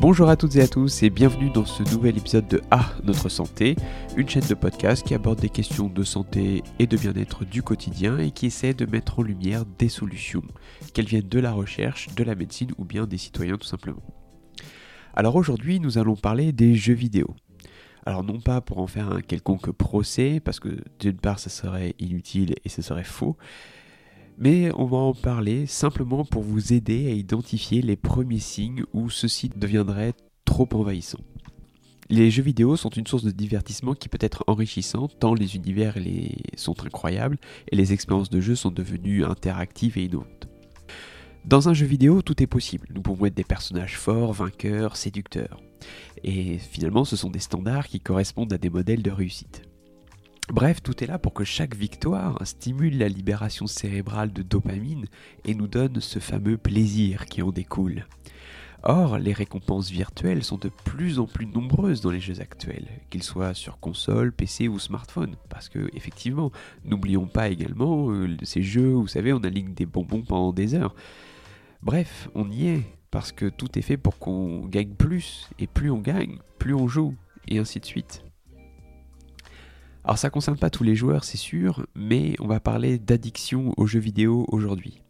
Bonjour à toutes et à tous et bienvenue dans ce nouvel épisode de Ah, notre santé, une chaîne de podcast qui aborde des questions de santé et de bien-être du quotidien et qui essaie de mettre en lumière des solutions, qu'elles viennent de la recherche, de la médecine ou bien des citoyens tout simplement. Alors aujourd'hui, nous allons parler des jeux vidéo. Alors non pas pour en faire un quelconque procès, parce que d'une part ça serait inutile et ce serait faux, mais on va en parler simplement pour vous aider à identifier les premiers signes où ceci deviendrait trop envahissant. Les jeux vidéo sont une source de divertissement qui peut être enrichissante tant les univers sont incroyables et les expériences de jeu sont devenues interactives et innovantes. Dans un jeu vidéo, tout est possible. Nous pouvons être des personnages forts, vainqueurs, séducteurs. Et finalement, ce sont des standards qui correspondent à des modèles de réussite. Bref, tout est là pour que chaque victoire stimule la libération cérébrale de dopamine et nous donne ce fameux plaisir qui en découle. Or, les récompenses virtuelles sont de plus en plus nombreuses dans les jeux actuels, qu'ils soient sur console, PC ou smartphone. Parce que, effectivement, n'oublions pas également euh, ces jeux où, vous savez, on aligne des bonbons pendant des heures. Bref, on y est, parce que tout est fait pour qu'on gagne plus, et plus on gagne, plus on joue, et ainsi de suite. Alors ça ne concerne pas tous les joueurs, c'est sûr, mais on va parler d'addiction aux jeux vidéo aujourd'hui.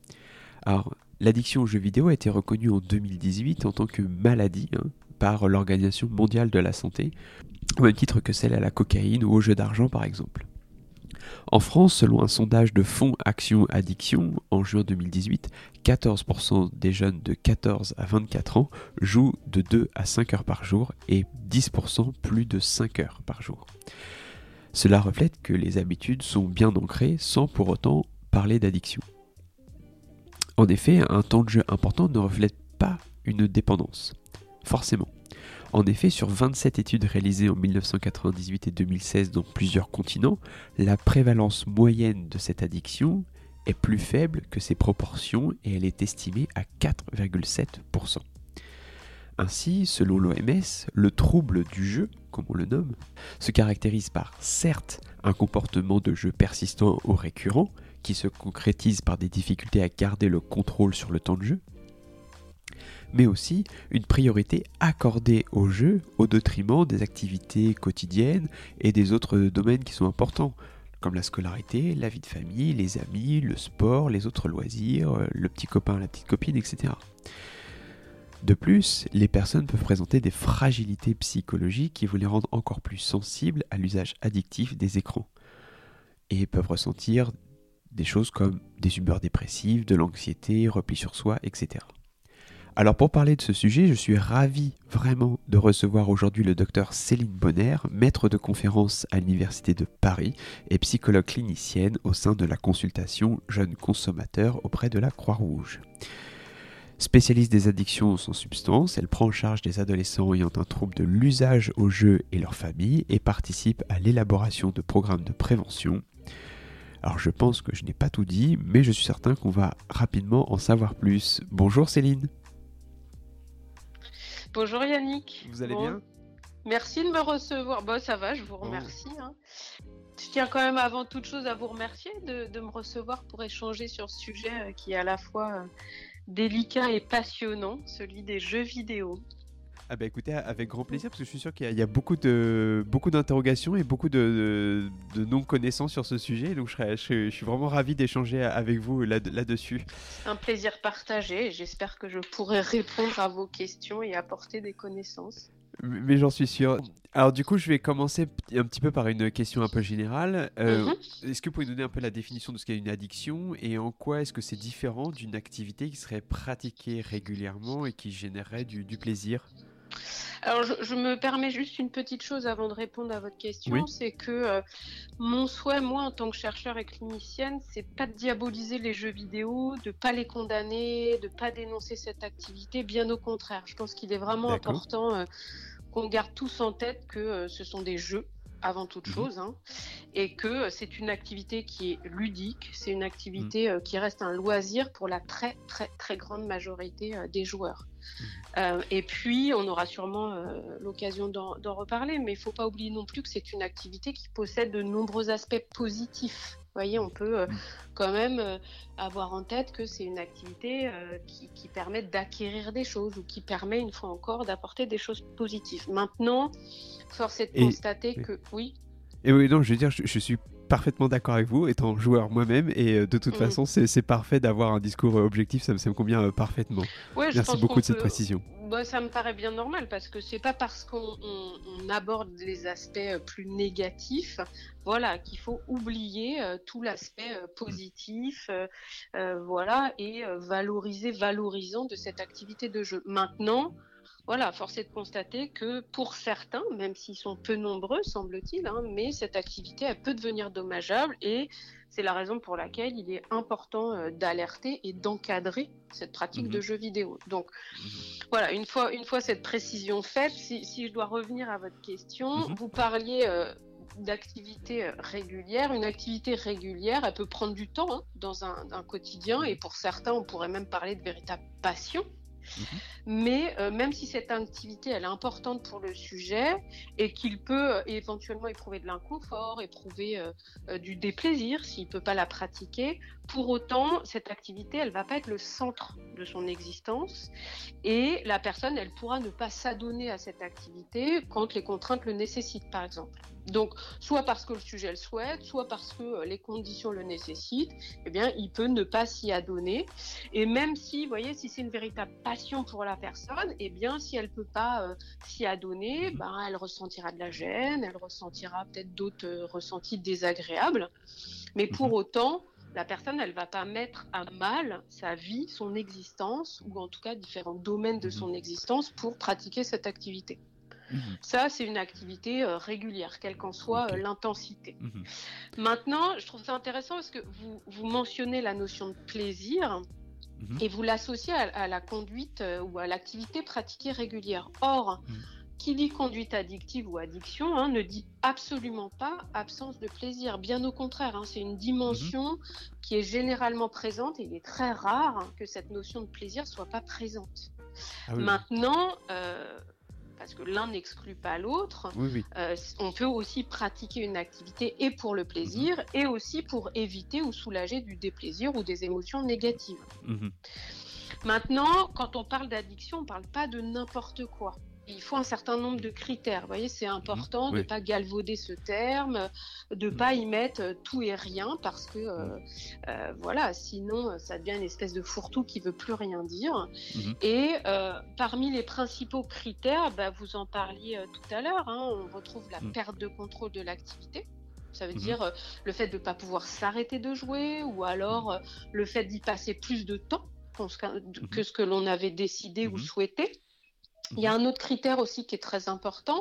Alors, l'addiction aux jeux vidéo a été reconnue en 2018 en tant que maladie hein, par l'Organisation mondiale de la santé, au même titre que celle à la cocaïne ou aux jeux d'argent par exemple. En France, selon un sondage de Fonds Action Addiction en juin 2018, 14% des jeunes de 14 à 24 ans jouent de 2 à 5 heures par jour et 10% plus de 5 heures par jour. Cela reflète que les habitudes sont bien ancrées sans pour autant parler d'addiction. En effet, un temps de jeu important ne reflète pas une dépendance, forcément. En effet, sur 27 études réalisées en 1998 et 2016 dans plusieurs continents, la prévalence moyenne de cette addiction est plus faible que ses proportions et elle est estimée à 4,7%. Ainsi, selon l'OMS, le trouble du jeu, comme on le nomme, se caractérise par certes un comportement de jeu persistant ou récurrent, qui se concrétise par des difficultés à garder le contrôle sur le temps de jeu, mais aussi une priorité accordée au jeu au détriment des activités quotidiennes et des autres domaines qui sont importants, comme la scolarité, la vie de famille, les amis, le sport, les autres loisirs, le petit copain, la petite copine, etc. De plus, les personnes peuvent présenter des fragilités psychologiques qui vous les rendent encore plus sensibles à l'usage addictif des écrans et peuvent ressentir des choses comme des humeurs dépressives, de l'anxiété, repli sur soi, etc. Alors pour parler de ce sujet, je suis ravi vraiment de recevoir aujourd'hui le docteur Céline Bonner, maître de conférence à l'Université de Paris et psychologue clinicienne au sein de la consultation jeunes consommateurs auprès de la Croix-Rouge. Spécialiste des addictions sans substance, elle prend en charge des adolescents ayant un trouble de l'usage au jeu et leur famille et participe à l'élaboration de programmes de prévention. Alors je pense que je n'ai pas tout dit, mais je suis certain qu'on va rapidement en savoir plus. Bonjour Céline. Bonjour Yannick. Vous allez bien? Merci de me recevoir. Bon, ça va, je vous remercie. Hein. Je tiens quand même avant toute chose à vous remercier de, me recevoir pour échanger sur ce sujet euh, qui est à la fois euh, délicat et passionnant, celui des jeux vidéo. Ah bah écoutez, avec grand plaisir, parce que je suis sûr qu'il y, a beaucoup de beaucoup d'interrogations et beaucoup de, non-connaissances sur ce sujet, donc je, je, suis vraiment ravi d'échanger avec vous là-dessus. Un plaisir partagé, j'espère que je pourrai répondre à vos questions et apporter des connaissances. Mais j'en suis sûr. Alors du coup, je vais commencer un petit peu par une question un peu générale. Euh, mhm. Est-ce que vous pouvez nous donner un peu la définition de ce qu'est une addiction et en quoi est-ce que c'est différent d'une activité qui serait pratiquée régulièrement et qui générerait du, plaisir? Alors, je, me permets juste une petite chose avant de répondre à votre question, c'est que euh, mon souhait, moi, en tant que chercheur et clinicienne, c'est pas de diaboliser les jeux vidéo, de pas les condamner, de pas dénoncer cette activité. Bien au contraire, je pense qu'il est vraiment important euh, qu'on garde tous en tête que euh, ce sont des jeux avant toute mhm. chose, hein, et que euh, c'est une activité qui est ludique, c'est une activité mhm. euh, qui reste un loisir pour la très très très grande majorité des joueurs. Mhm. et puis, on aura sûrement l'occasion d'en reparler, mais il ne faut pas oublier non plus que c'est une activité qui possède de nombreux aspects positifs. Voyez, on peut mm. quand même avoir en tête que c'est une activité qui, qui, permet d'acquérir des choses ou qui permet, une fois encore, d'apporter des choses positives. Maintenant, force est de constater que... Oui et oui, non, je veux dire, je, suis parfaitement d'accord avec vous, étant joueur moi-même, et euh, de toute mm. façon, c'est parfait d'avoir un discours euh, objectif, ça, me convient euh, parfaitement. Merci beaucoup de cette précision. Bah, ça me paraît bien normal, parce que c'est pas parce qu'on aborde les aspects plus négatifs, voilà, qu'il faut oublier tout l'aspect positif, voilà, et valoriser, valorisant de cette activité de jeu. Maintenant, voilà, force est de constater que pour certains, même s'ils sont peu nombreux, semble-t-il, hein, mais cette activité elle peut devenir dommageable et c'est la raison pour laquelle il est important euh, d'alerter et d'encadrer cette pratique de mhm. jeux vidéo. Donc mhm. voilà, une fois, une fois cette précision faite, si, je dois revenir à votre question, mhm. vous parliez euh, d'activité euh, régulière. Une activité régulière, elle peut prendre du temps hein, dans un, quotidien et pour certains, on pourrait même parler de véritable passion. Mhm. Mais euh, même si cette activité est importante pour le sujet et qu'il peut euh, éventuellement éprouver de l'inconfort, éprouver euh, du déplaisir s'il ne peut pas la pratiquer, pour autant cette activité elle va pas être le centre de son existence et la personne elle pourra ne pas s'adonner à cette activité quand les contraintes le nécessitent par exemple. Donc, soit parce que le sujet le souhaite, soit parce que euh, les conditions le nécessitent, eh bien, il peut ne pas s'y adonner. Et même si, vous voyez, si c'est une véritable passion pour la personne, eh bien, si elle peut pas euh, s'y adonner, ben, elle ressentira de la gêne, elle ressentira peut-être d'autres euh, ressentis désagréables. Mais pour mhm. autant, la personne, elle va pas mettre à mal sa vie, son existence, ou en tout cas différents domaines de mhm. son existence pour pratiquer cette activité. Mhm. Ça, c'est une activité euh, régulière, quelle qu'en soit euh, l'intensité. Mhm. Maintenant, je trouve ça intéressant parce que vous, vous mentionnez la notion de plaisir et vous l'associez à, la conduite euh, ou à l'activité pratiquée régulière. Or, qui dit conduite addictive ou addiction hein, ne dit absolument pas absence de plaisir. Bien au contraire, hein, c'est une dimension qui est généralement présente et il est très rare que cette notion de plaisir soit pas présente. Ah Maintenant, parce que l'un n'exclut pas l'autre. Euh, on peut aussi pratiquer une activité et pour le plaisir mhm. et aussi pour éviter ou soulager du déplaisir ou des émotions négatives. Mhm. Maintenant, quand on parle d'addiction, on ne parle pas de n'importe quoi il faut un certain nombre de critères. Vous voyez, c'est important de ne pas galvauder ce terme, de ne mm. pas y mettre euh, tout et rien, parce que, euh, mm. euh, voilà, sinon, ça devient une espèce de fourre-tout qui veut plus rien dire. Mm-hmm. Et parmi les principaux critères, bah, vous en parliez tout à l'heure, hein, on retrouve la perte de contrôle de l'activité. Ça veut dire le fait de ne pas pouvoir s'arrêter de jouer, ou alors le fait d'y passer plus de temps que ce que l'on avait décidé ou souhaité. Il y a un autre critère aussi qui est très important,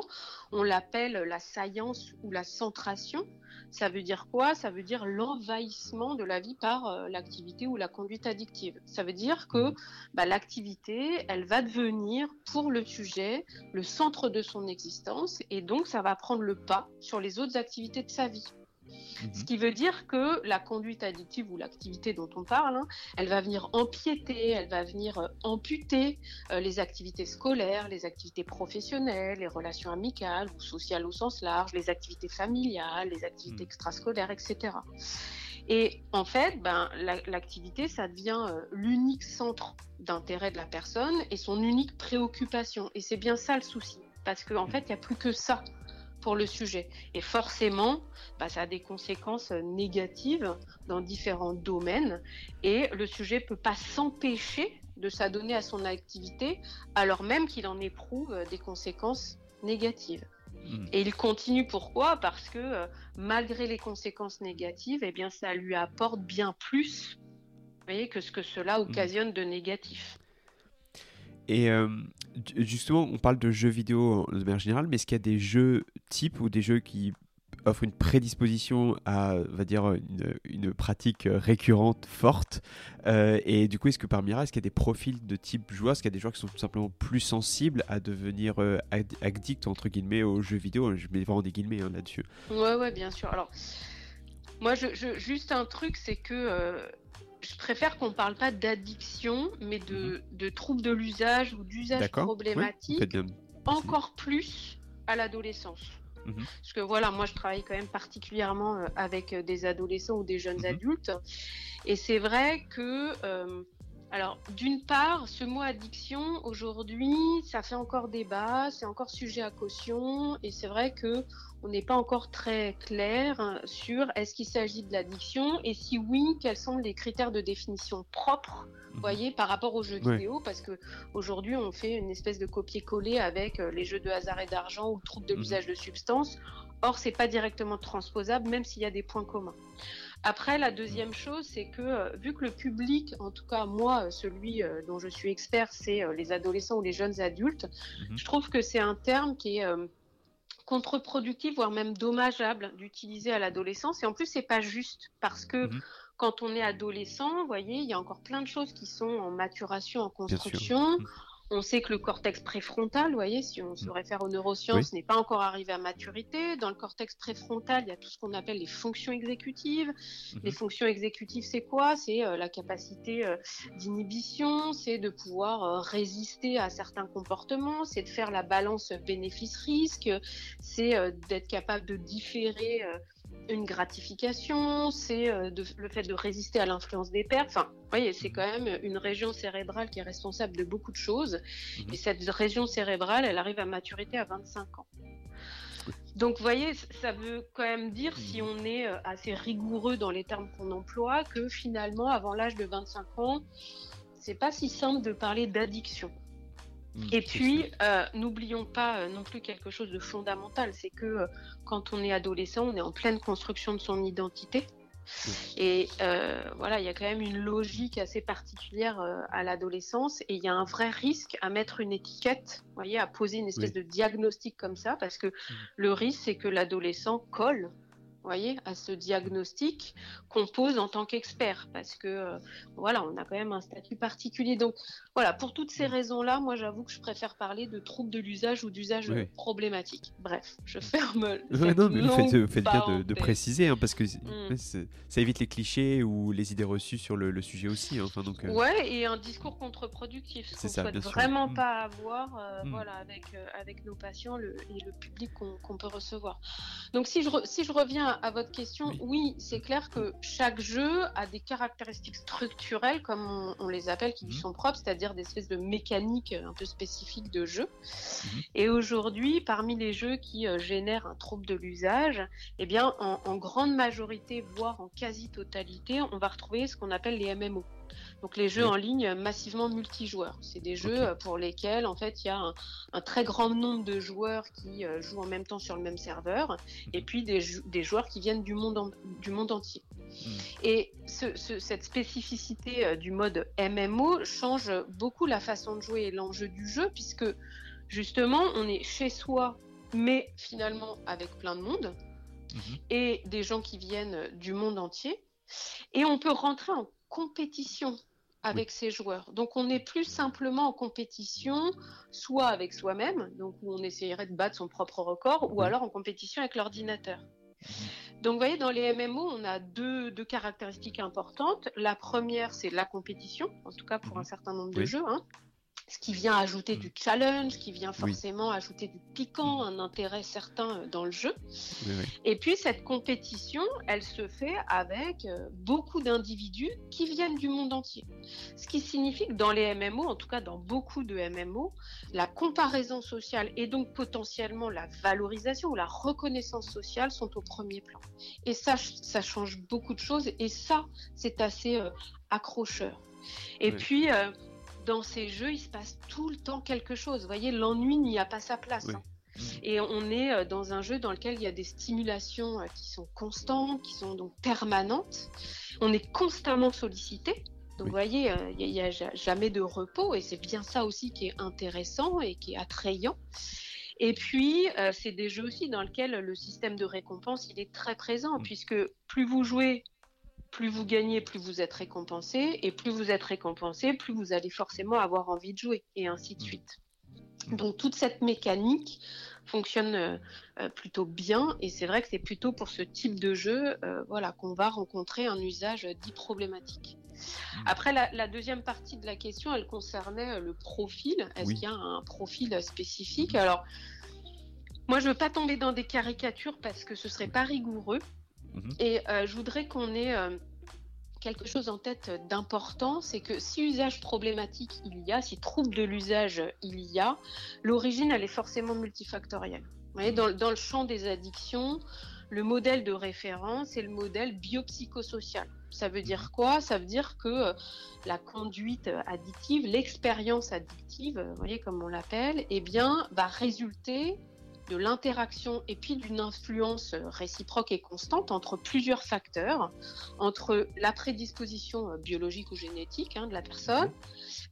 on l'appelle la saillance ou la centration. Ça veut dire quoi? Ça veut dire l'envahissement de la vie par euh, l'activité ou la conduite addictive. Ça veut dire que bah, l'activité, elle va devenir pour le sujet le centre de son existence et donc ça va prendre le pas sur les autres activités de sa vie. Mhm. Ce qui veut dire que la conduite addictive ou l'activité dont on parle, hein, elle va venir empiéter, elle va venir euh, amputer euh, les activités scolaires, les activités professionnelles, les relations amicales ou sociales au sens large, les activités familiales, les activités mhm. extrascolaires, etc. Et en fait, ben, l'activité, ça devient euh, l'unique centre d'intérêt de la personne et son unique préoccupation. Et c'est bien ça le souci. Parce qu'en en mhm. fait, il n'y a plus que ça pour le sujet. Et forcément, bah, ça a des conséquences négatives dans différents domaines et le sujet peut pas s'empêcher de s'adonner à son activité alors même qu'il en éprouve des conséquences négatives. Hmm. Et il continue pourquoi? Parce que euh, malgré les conséquences négatives, eh bien, ça lui apporte bien plus voyez, que ce que cela hmm. occasionne de négatif. Et euh, justement, on parle de jeux vidéo de manière générale, mais est-ce qu'il y a des jeux types ou des jeux qui offrent une prédisposition à, va dire, une, pratique récurrente, forte euh, Et du coup, est-ce que parmi là, est-ce qu'il y a des profils de type joueur? Est-ce qu'il y a des joueurs qui sont tout simplement plus sensibles à devenir euh, addicts, entre guillemets, aux jeux vidéo? Je mets vraiment des guillemets hein, là-dessus. Ouais, ouais, bien sûr. Alors, moi, juste un truc, c'est que je préfère qu'on ne parle pas d'addiction, mais de, mhm. troubles de l'usage ou d'usage problématique, encore plus à l'adolescence. Mhm. Parce que voilà, moi je travaille quand même particulièrement euh, avec euh, des adolescents ou des jeunes mhm. adultes. Et c'est vrai que, euh, alors d'une part, ce mot addiction, aujourd'hui, ça fait encore débat, c'est encore sujet à caution. Et c'est vrai que on n'est pas encore très clair sur est-ce qu'il s'agit de l'addiction et si oui, quels sont les critères de définition propres, mhm. voyez, par rapport aux jeux vidéo, parce que aujourd'hui on fait une espèce de copier-coller avec euh, les jeux de hasard et d'argent ou le trouble de mhm. l'usage de substances. Or, c'est pas directement transposable, même s'il y a des points communs. Après, la deuxième chose, c'est que euh, vu que le public, en tout cas moi, euh, celui dont je suis expert, c'est les adolescents ou les jeunes adultes, mhm. je trouve que c'est un terme qui est contre-productif, voire même dommageable d'utiliser à l'adolescence. Et en plus, c'est pas juste parce que mhm. quand on est adolescent, vous voyez, il y a encore plein de choses qui sont en maturation, en construction. On sait que le cortex préfrontal, vous voyez, si on se mm. réfère aux neurosciences, n'est pas encore arrivé à maturité. Dans le cortex préfrontal, il y a tout ce qu'on appelle les fonctions exécutives. Mm-hmm. Les fonctions exécutives, c'est quoi? C'est euh, la capacité euh, d'inhibition, c'est de pouvoir euh, résister à certains comportements, c'est de faire la balance bénéfice-risque, c'est d'être capable de différer une gratification, c'est euh, le fait de résister à l'influence des pères. Enfin, vous voyez, c'est quand même une région cérébrale qui est responsable de beaucoup de choses. Mhm. Et cette région cérébrale, elle arrive à maturité à 25 ans. Donc, vous voyez, ça veut quand même dire, si mhm. on est euh, assez rigoureux dans les termes qu'on emploie, que finalement, avant l'âge de 25 ans, c'est pas si simple de parler d'addiction. Mm, et puis, euh, n'oublions pas euh, non plus quelque chose de fondamental, c'est que euh, quand on est adolescent, on est en pleine construction de son identité. Et voilà, il y a quand même une logique assez particulière à l'adolescence et il y a un vrai risque à mettre une étiquette, voyez, à poser une espèce de diagnostic comme ça, parce que mm. le risque, c'est que l'adolescent colle voyez, à ce diagnostic qu'on pose en tant qu'expert, parce que euh, voilà, on a quand même un statut particulier. Donc voilà, pour toutes ces mm. raisons-là, moi j'avoue que je préfère parler de troubles de l'usage ou d'usage problématique. Bref, je mm. ferme. Ouais, non, mais vous faites, bien de, préciser, hein, parce que mm. ça évite les clichés ou les idées reçues sur le, sujet aussi. Hein, enfin, donc, euh. Ouais, et un discours contre-productif, ce qu'on souhaite vraiment pas avoir euh, voilà, avec, avec nos patients le, et le public qu'on peut recevoir. Donc si je, si je reviens à votre question, oui, c'est clair que chaque jeu a des caractéristiques structurelles, comme on, les appelle, qui lui mhm. sont propres, c'est-à-dire des espèces de mécaniques un peu spécifiques de jeu. Mhm. Et aujourd'hui, parmi les jeux qui euh, génèrent un trouble de l'usage, eh bien, en grande majorité, voire en quasi-totalité, on va retrouver ce qu'on appelle les MMO. Donc les jeux en ligne massivement multijoueurs. C'est des jeux euh, pour lesquels en fait il y a un, très grand nombre de joueurs qui euh, jouent en même temps sur le même serveur et puis des, joueurs qui viennent du monde, du monde entier. Hmm. Et cette spécificité euh, du mode MMO change beaucoup la façon de jouer et l'enjeu du jeu puisque justement on est chez soi mais finalement avec plein de monde mhm. et des gens qui viennent du monde entier. Et on peut rentrer en compétition avec ses joueurs. Donc on n'est plus simplement en compétition, soit avec soi-même, donc où on essayerait de battre son propre record, ou alors en compétition avec l'ordinateur. Donc vous voyez, dans les MMO, on a deux, deux caractéristiques importantes. La première, c'est la compétition, en tout cas pour mhm. un certain nombre de jeux. Hein ce qui vient ajouter du challenge, qui vient forcément ajouter du piquant, un intérêt certain euh, dans le jeu. Et puis cette compétition, elle se fait avec euh, beaucoup d'individus qui viennent du monde entier. Ce qui signifie que dans les MMO, en tout cas dans beaucoup de MMO, la comparaison sociale et donc potentiellement la valorisation ou la reconnaissance sociale sont au premier plan. Et ça, ça change beaucoup de choses et ça, c'est assez euh, accrocheur. Et puis, dans ces jeux, il se passe tout le temps quelque chose. Vous voyez, l'ennui n'y a pas sa place. Hein. Et on est euh, dans un jeu dans lequel il y a des stimulations euh, qui sont constantes, qui sont donc permanentes. On est constamment sollicité. Donc vous voyez, euh, il n'y a, jamais de repos et c'est bien ça aussi qui est intéressant et qui est attrayant. Et puis, c'est des jeux aussi dans lesquels le système de récompense, il est très présent, mm. puisque plus vous jouez, plus vous gagnez, plus vous êtes récompensé, et plus vous êtes récompensé, plus vous allez forcément avoir envie de jouer, et ainsi de mm. suite. Donc toute cette mécanique fonctionne euh, euh, plutôt bien, et c'est vrai que c'est plutôt pour ce type de jeu euh, voilà, qu'on va rencontrer un usage dit problématique. Mm. Après, la, deuxième partie de la question, elle concernait le profil. Est-ce qu'il y a un profil spécifique? Alors, moi, je veux pas tomber dans des caricatures parce que ce serait pas rigoureux. Mhm. Et euh, je voudrais qu'on ait euh, quelque chose en tête d'important, c'est que si usage problématique il y a, si trouble de l'usage il y a, l'origine elle est forcément multifactorielle. Vous voyez, dans, dans, le champ des addictions, le modèle de référence est le modèle biopsychosocial. Ça veut dire quoi? Ça veut dire que euh, la conduite addictive, l'expérience addictive, vous voyez comme on l'appelle, eh bien, va résulter de l'interaction et puis d'une influence réciproque et constante entre plusieurs facteurs, entre la prédisposition biologique ou génétique hein, de la personne,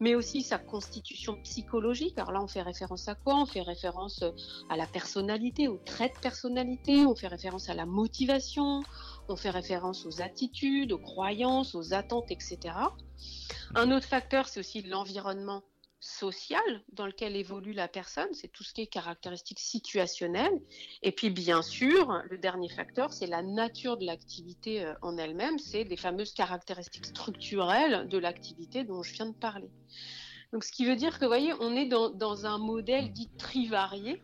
mais aussi sa constitution psychologique. Alors là, on fait référence à quoi? On fait référence à la personnalité, aux traits de personnalité, on fait référence à la motivation, on fait référence aux attitudes, aux croyances, aux attentes, etc. Un autre facteur, c'est aussi l'environnement social dans lequel évolue la personne, c'est tout ce qui est caractéristique situationnelle. Et puis bien sûr, le dernier facteur, c'est la nature de l'activité euh, en elle-même, c'est les fameuses caractéristiques structurelles de l'activité dont je viens de parler. Donc ce qui veut dire que, vous voyez, on est dans, dans un modèle dit trivarié,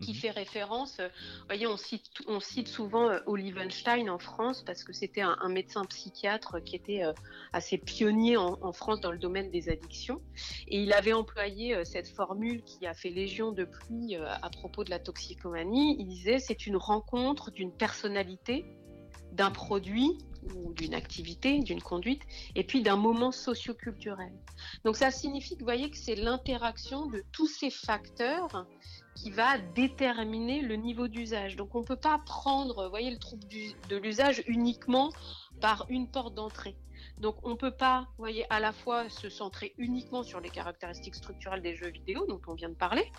qui mhm. fait référence. Euh, voyez, on cite, on cite souvent euh, Olivenstein en France parce que c'était un, médecin psychiatre qui était euh, assez pionnier en, France dans le domaine des addictions. Et il avait employé cette formule qui a fait légion de pluie à propos de la toxicomanie. Il disait c'est une rencontre d'une personnalité, d'un produit ou d'une activité, d'une conduite, et puis d'un moment socioculturel. Donc ça signifie que vous voyez que c'est l'interaction de tous ces facteurs qui va déterminer le niveau d'usage. Donc on ne peut pas prendre, voyez, le trouble de l'usage uniquement par une porte d'entrée. Donc on ne peut pas, voyez, à la fois se centrer uniquement sur les caractéristiques structurelles des jeux vidéo dont on vient de parler,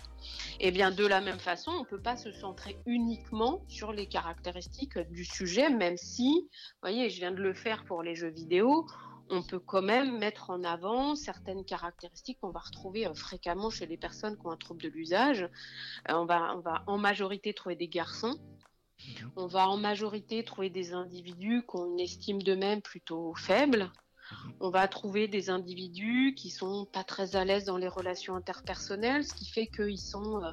et bien de la même façon, on ne peut pas se centrer uniquement sur les caractéristiques du sujet, même si, voyez, je viens de le faire pour les jeux vidéo, on peut quand même mettre en avant certaines caractéristiques qu'on va retrouver euh, fréquemment chez les personnes qui ont un trouble de l'usage. Euh, on, va, on va en majorité trouver des garçons. Mhm. On va en majorité trouver des individus qu'on estime d'eux-mêmes plutôt faibles. Mhm. On va trouver des individus qui sont pas très à l'aise dans les relations interpersonnelles, ce qui fait qu'ils sont, euh,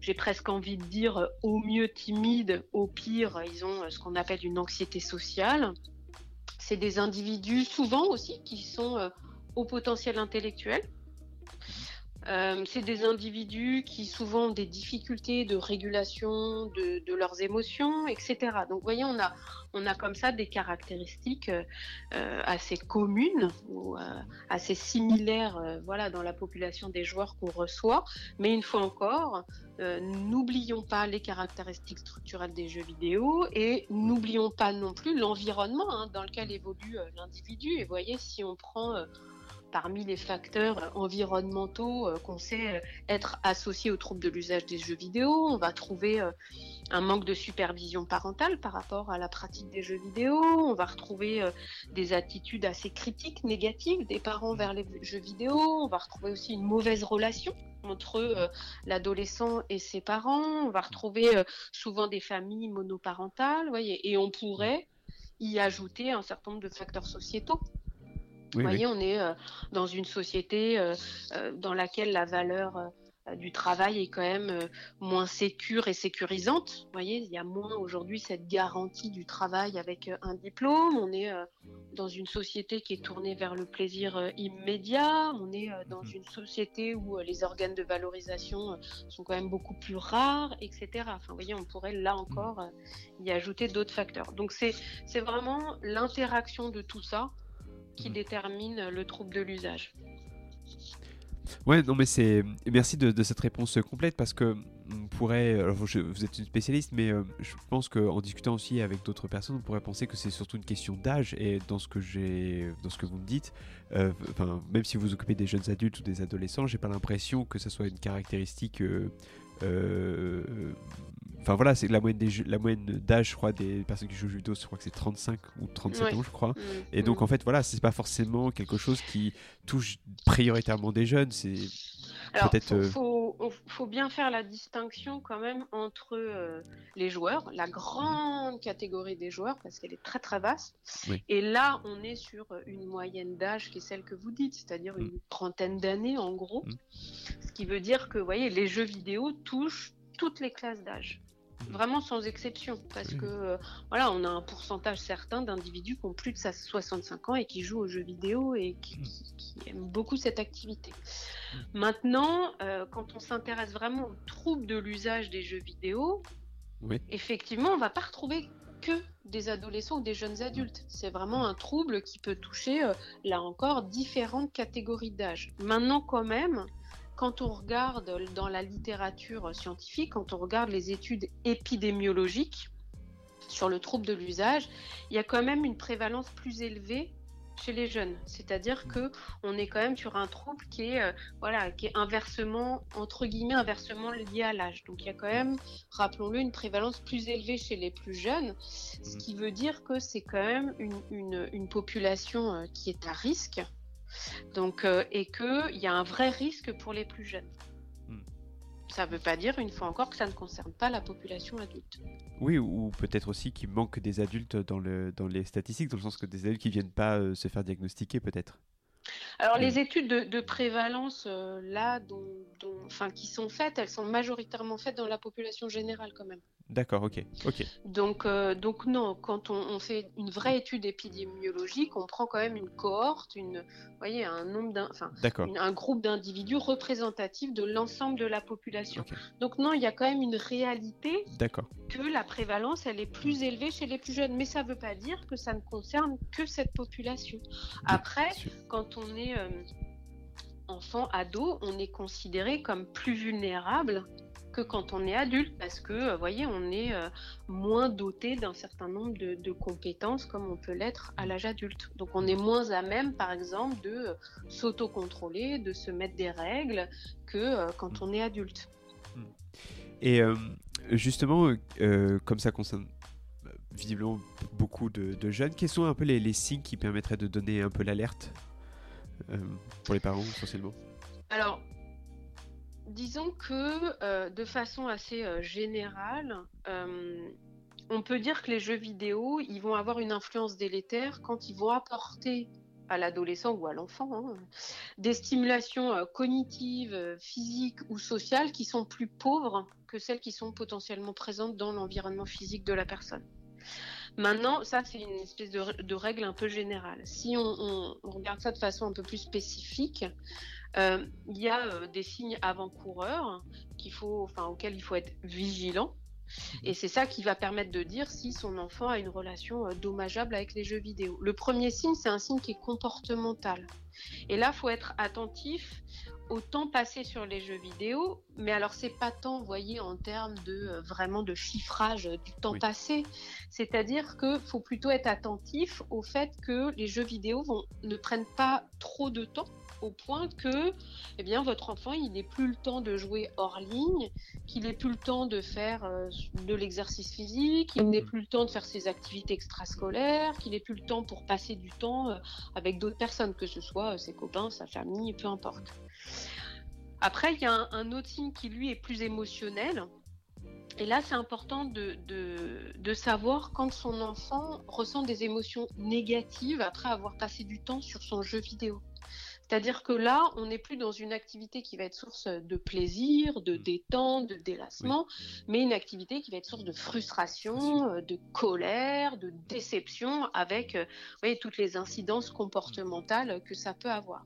j'ai presque envie de dire, au mieux timides, au pire, ils ont ce qu'on appelle une anxiété sociale c'est des individus souvent aussi qui sont euh, au potentiel intellectuel. Euh, c'est des individus qui souvent ont des difficultés de régulation de, leurs émotions, etc. Donc, vous voyez, on a, on a comme ça des caractéristiques euh, assez communes ou assez similaires voilà, dans la population des joueurs qu'on reçoit. Mais une fois encore, n'oublions pas les caractéristiques structurelles des jeux vidéo et n'oublions pas non plus l'environnement hein, dans lequel évolue l'individu. Et vous voyez, si on prend parmi les facteurs environnementaux euh, qu'on sait euh, être associés aux troubles de l'usage des jeux vidéo. On va trouver euh, un manque de supervision parentale par rapport à la pratique des jeux vidéo. On va retrouver des attitudes assez critiques, négatives des parents vers les jeux vidéo. On va retrouver aussi une mauvaise relation entre l'adolescent et ses parents. On va retrouver souvent des familles monoparentales, et on pourrait y ajouter un certain nombre de facteurs sociétaux vous voyez, on est euh, dans une société euh, euh, dans laquelle la valeur du travail est quand même moins sécure et sécurisante. Vous voyez, il y a moins aujourd'hui cette garantie du travail avec un diplôme. On est dans une société qui est tournée vers le plaisir immédiat. On est dans mhm. une société où les organes de valorisation sont quand même beaucoup plus rares, etc. Enfin, vous voyez, on pourrait là encore y ajouter d'autres facteurs. Donc, c'est vraiment l'interaction de tout ça qui mm. détermine le trouble de l'usage. Ouais, non, mais c'est. Merci de, cette réponse complète parce que on pourrait. Alors, vous êtes une spécialiste, mais euh, je pense qu'en discutant aussi avec d'autres personnes, on pourrait penser que c'est surtout une question d'âge. Et dans ce que j'ai, dans ce que vous me dites, euh, même si vous occupez des jeunes adultes ou des adolescents, j'ai pas l'impression que ce soit une caractéristique euh, enfin voilà, c'est la moyenne des la moyenne d'âge, je crois, des personnes qui jouent au jeux vidéo, je crois que c'est 35 ou 37 ans, je crois. Mmh. Et donc mmh. en fait, voilà, c'est pas forcément quelque chose qui touche prioritairement des jeunes. C'est peut-être. Euh, faut, faut, bien faire la distinction quand même entre euh, les joueurs, la grande catégorie des joueurs, parce qu'elle est très très vaste. Et là, on est sur une moyenne d'âge qui est celle que vous dites, c'est-à-dire une mmh. trentaine d'années en gros. Ce qui veut dire que, vous voyez, les jeux vidéo touchent toutes les classes d'âge. Vraiment sans exception, parce que euh, voilà, on a un pourcentage certain d'individus qui ont plus de 65 ans et qui jouent aux jeux vidéo et qui, mmh. aiment beaucoup cette activité. Maintenant, euh, quand on s'intéresse vraiment aux troubles de l'usage des jeux vidéo, effectivement, on ne va pas retrouver que des adolescents ou des jeunes adultes. C'est vraiment un trouble qui peut toucher, euh, là encore, différentes catégories d'âge. Maintenant, quand même, quand on regarde dans la littérature scientifique, quand on regarde les études épidémiologiques sur le trouble de l'usage, il y a quand même une prévalence plus élevée chez les jeunes. C'est-à-dire que on est quand même sur un trouble qui est euh, voilà, qui est inversement entre guillemets inversement lié à l'âge. Donc il y a quand même, rappelons-le, une prévalence plus élevée chez les plus jeunes, ce qui veut dire que c'est quand même une, une population euh, qui est à risque donc, euh, et qu'il y a un vrai risque pour les plus jeunes. Hmm. Ça ne veut pas dire, une fois encore, que ça ne concerne pas la population adulte. Oui, ou peut-être aussi qu'il manque des adultes dans, le, dans les statistiques, dans le sens que des adultes qui ne viennent pas euh, se faire diagnostiquer, peut-être. Alors, les études de, prévalence, euh, là, dont, qui sont faites, elles sont majoritairement faites dans la population générale, quand même. D'accord, ok. ok. Donc, euh, donc non, quand on, fait une vraie étude épidémiologique, on prend quand même une cohorte, une, voyez, un nombre d'un, enfin, un groupe d'individus représentatifs de l'ensemble de la population. Donc non, il y a quand même une réalité que la prévalence, elle est plus élevée chez les plus jeunes, mais ça ne veut pas dire que ça ne concerne que cette population. Après, quand on est euh, enfant, ado, on est considéré comme plus vulnérable que quand on est adulte, parce que, vous euh, voyez, on est euh, moins doté d'un certain nombre de, compétences comme on peut l'être à l'âge adulte. Donc on est moins à même, par exemple, de euh, s'autocontrôler, de se mettre des règles que quand on est adulte. Hmm. Et justement, comme ça concerne visiblement beaucoup de, jeunes, quels sont un peu les, les, signes qui permettraient de donner un peu l'alerte pour les parents essentiellement? Alors, disons que euh, de façon assez euh, générale, euh, on peut dire que les jeux vidéo, ils vont avoir une influence délétère quand ils vont apporter à l'adolescent ou à l'enfant hein, des stimulations cognitives, physiques ou sociales qui sont plus pauvres que celles qui sont potentiellement présentes dans l'environnement physique de la personne. Maintenant, ça, c'est une espèce de, règle un peu générale. Si on, regarde ça de façon un peu plus spécifique, euh, il y a euh, des signes avant-coureurs qu'il faut, enfin, auxquels il faut être vigilant. Mhm. Et c'est ça qui va permettre de dire si son enfant a une relation euh, dommageable avec les jeux vidéo. Le premier signe, c'est un signe qui est comportemental. Et là, il faut être attentif au temps passé sur les jeux vidéo, mais alors c'est pas tant, vous voyez, en termes de vraiment de chiffrage du temps passé, c'est-à-dire qu'il faut plutôt être attentif au fait que les jeux vidéo vont, ne prennent pas trop de temps au point que eh bien, votre enfant il n'ait plus le temps de jouer hors ligne, qu'il n'ait plus le temps de faire euh, de l'exercice physique, qu'il n'ait plus le temps de faire ses activités extrascolaires, qu'il n'ait plus le temps pour passer du temps euh, avec d'autres personnes, que ce soit euh, ses copains, sa famille, peu importe. Après, il y a un, autre signe qui lui est plus émotionnel. Et là, c'est important de, savoir quand son enfant ressent des émotions négatives après avoir passé du temps sur son jeu vidéo. C'est-à-dire que là, on n'est plus dans une activité qui va être source de plaisir, de mm. détente, de délassement, mais une activité qui va être source de frustration, euh, de colère, de déception, avec euh, toutes les incidences comportementales que ça peut avoir.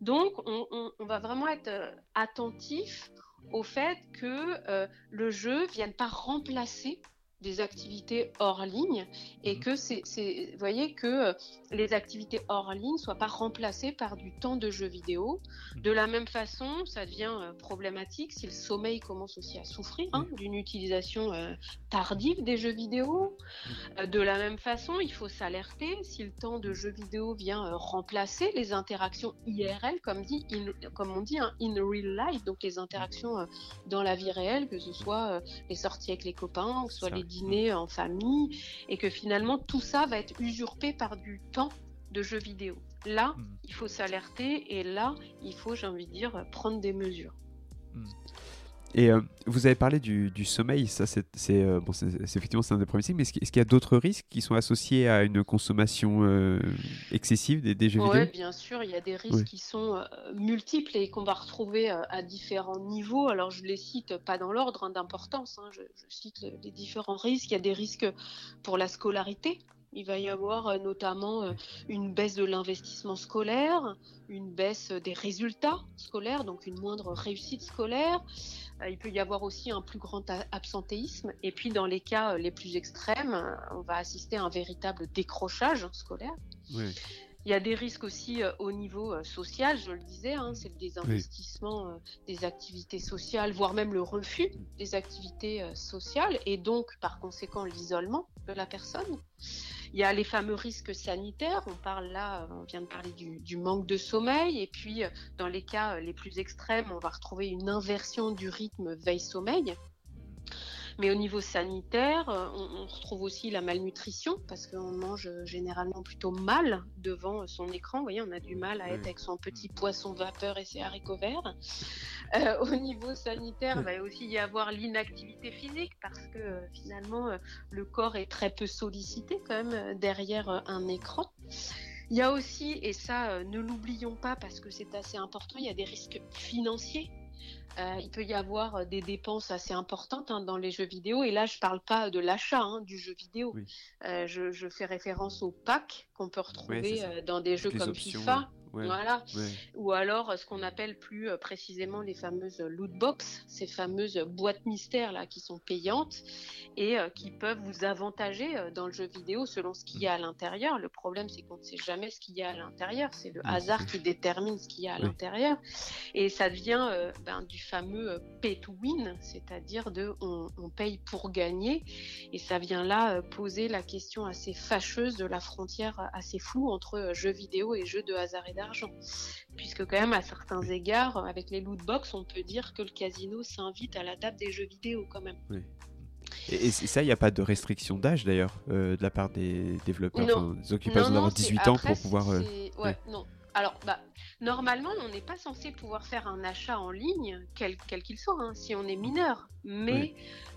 Donc, on, va vraiment être euh, attentif au fait que le jeu ne vienne pas remplacer des activités hors ligne et mhm. que c'est, vous voyez que euh, les activités hors ligne soient pas remplacées par du temps de jeu vidéo. Mhm. De la même façon, ça devient euh, problématique si le sommeil commence aussi à souffrir hein, d'une utilisation euh, tardive des jeux vidéo. De la même façon, il faut s'alerter si le temps de jeu vidéo vient remplacer les interactions IRL, comme dit, comme on dit, hein, in real life, donc les interactions dans la vie réelle, que ce soit les sorties avec les copains, que ce soit les dîner en famille, et que finalement tout ça va être usurpé par du temps de jeux vidéo. Là, hmm. il faut s'alerter, et là, il faut, j'ai envie de dire, prendre des mesures. Hmm. Et euh, vous avez parlé du, sommeil, ça c'est euh, bon, effectivement c'est un des premiers signes, mais est-ce qu'il y a d'autres risques qui sont associés à une consommation euh, excessive des, jeux vidéo? Oui, bien sûr, il y a des risques qui sont multiples et qu'on va retrouver à différents niveaux. Alors je les cite pas dans l'ordre hein, d'importance, hein. je, cite les différents risques. Il y a des risques pour la scolarité, il va y avoir euh, notamment euh, une baisse de l'investissement scolaire, une baisse des résultats scolaires, donc une moindre réussite scolaire. Euh, il peut y avoir aussi un plus grand absentéisme. Et puis dans les cas les plus extrêmes, on va assister à un véritable décrochage scolaire. Il y a des risques aussi au niveau social, je le disais, hein, c'est le désinvestissement des activités sociales, voire même le refus des activités sociales, et donc par conséquent l'isolement de la personne. Il y a les fameux risques sanitaires. On parle là, on vient de parler du, manque de sommeil. Et puis, euh, dans les cas euh, les plus extrêmes, on va retrouver une inversion du rythme veille-sommeil. Mais au niveau sanitaire, euh, on, retrouve aussi la malnutrition parce qu'on mange généralement plutôt mal devant son écran. Vous voyez, on a du mal à être avec son petit poisson vapeur et ses haricots verts. Euh, au niveau sanitaire, il va aussi y avoir l'inactivité physique parce que euh, finalement, le corps est très peu sollicité quand même derrière un écran. Il y a aussi, et ça ne l'oublions pas parce que c'est assez important, il y a des risques financiers euh, il peut y avoir euh, des dépenses assez importantes hein, dans les jeux vidéo. Et là, je ne parle pas de l'achat hein, du jeu vidéo. Euh, je, fais référence au pack qu'on peut retrouver dans des jeux comme FIFA. Voilà. Ou alors ce qu'on appelle plus euh, précisément les fameuses loot box, ces fameuses boîtes mystères là qui sont payantes et euh, qui peuvent vous avantager euh, dans le jeu vidéo selon ce qu'il y a à l'intérieur. Le problème c'est qu'on ne sait jamais ce qu'il y a à l'intérieur, c'est le hasard qui détermine ce qu'il y a à l'intérieur. Et ça devient ben, du fameux pay to win, c'est-à-dire de on, on, paye pour gagner. Et ça vient là poser la question assez fâcheuse de la frontière assez floue entre jeux vidéo et jeux de hasard et d'argent. Puisque quand même, à certains égards, avec les loot box, on peut dire que le casino s'invite à la table des jeux vidéo quand même. Et, ça, il n'y a pas de restriction d'âge d'ailleurs de la part des développeurs. Non. Enfin, des d'avoir 18 ans pour pouvoir. Euh, ouais, non. Alors, bah, normalement, on n'est pas censé pouvoir faire un achat en ligne, quel qu'il soit, hein, si on est mineur. Mais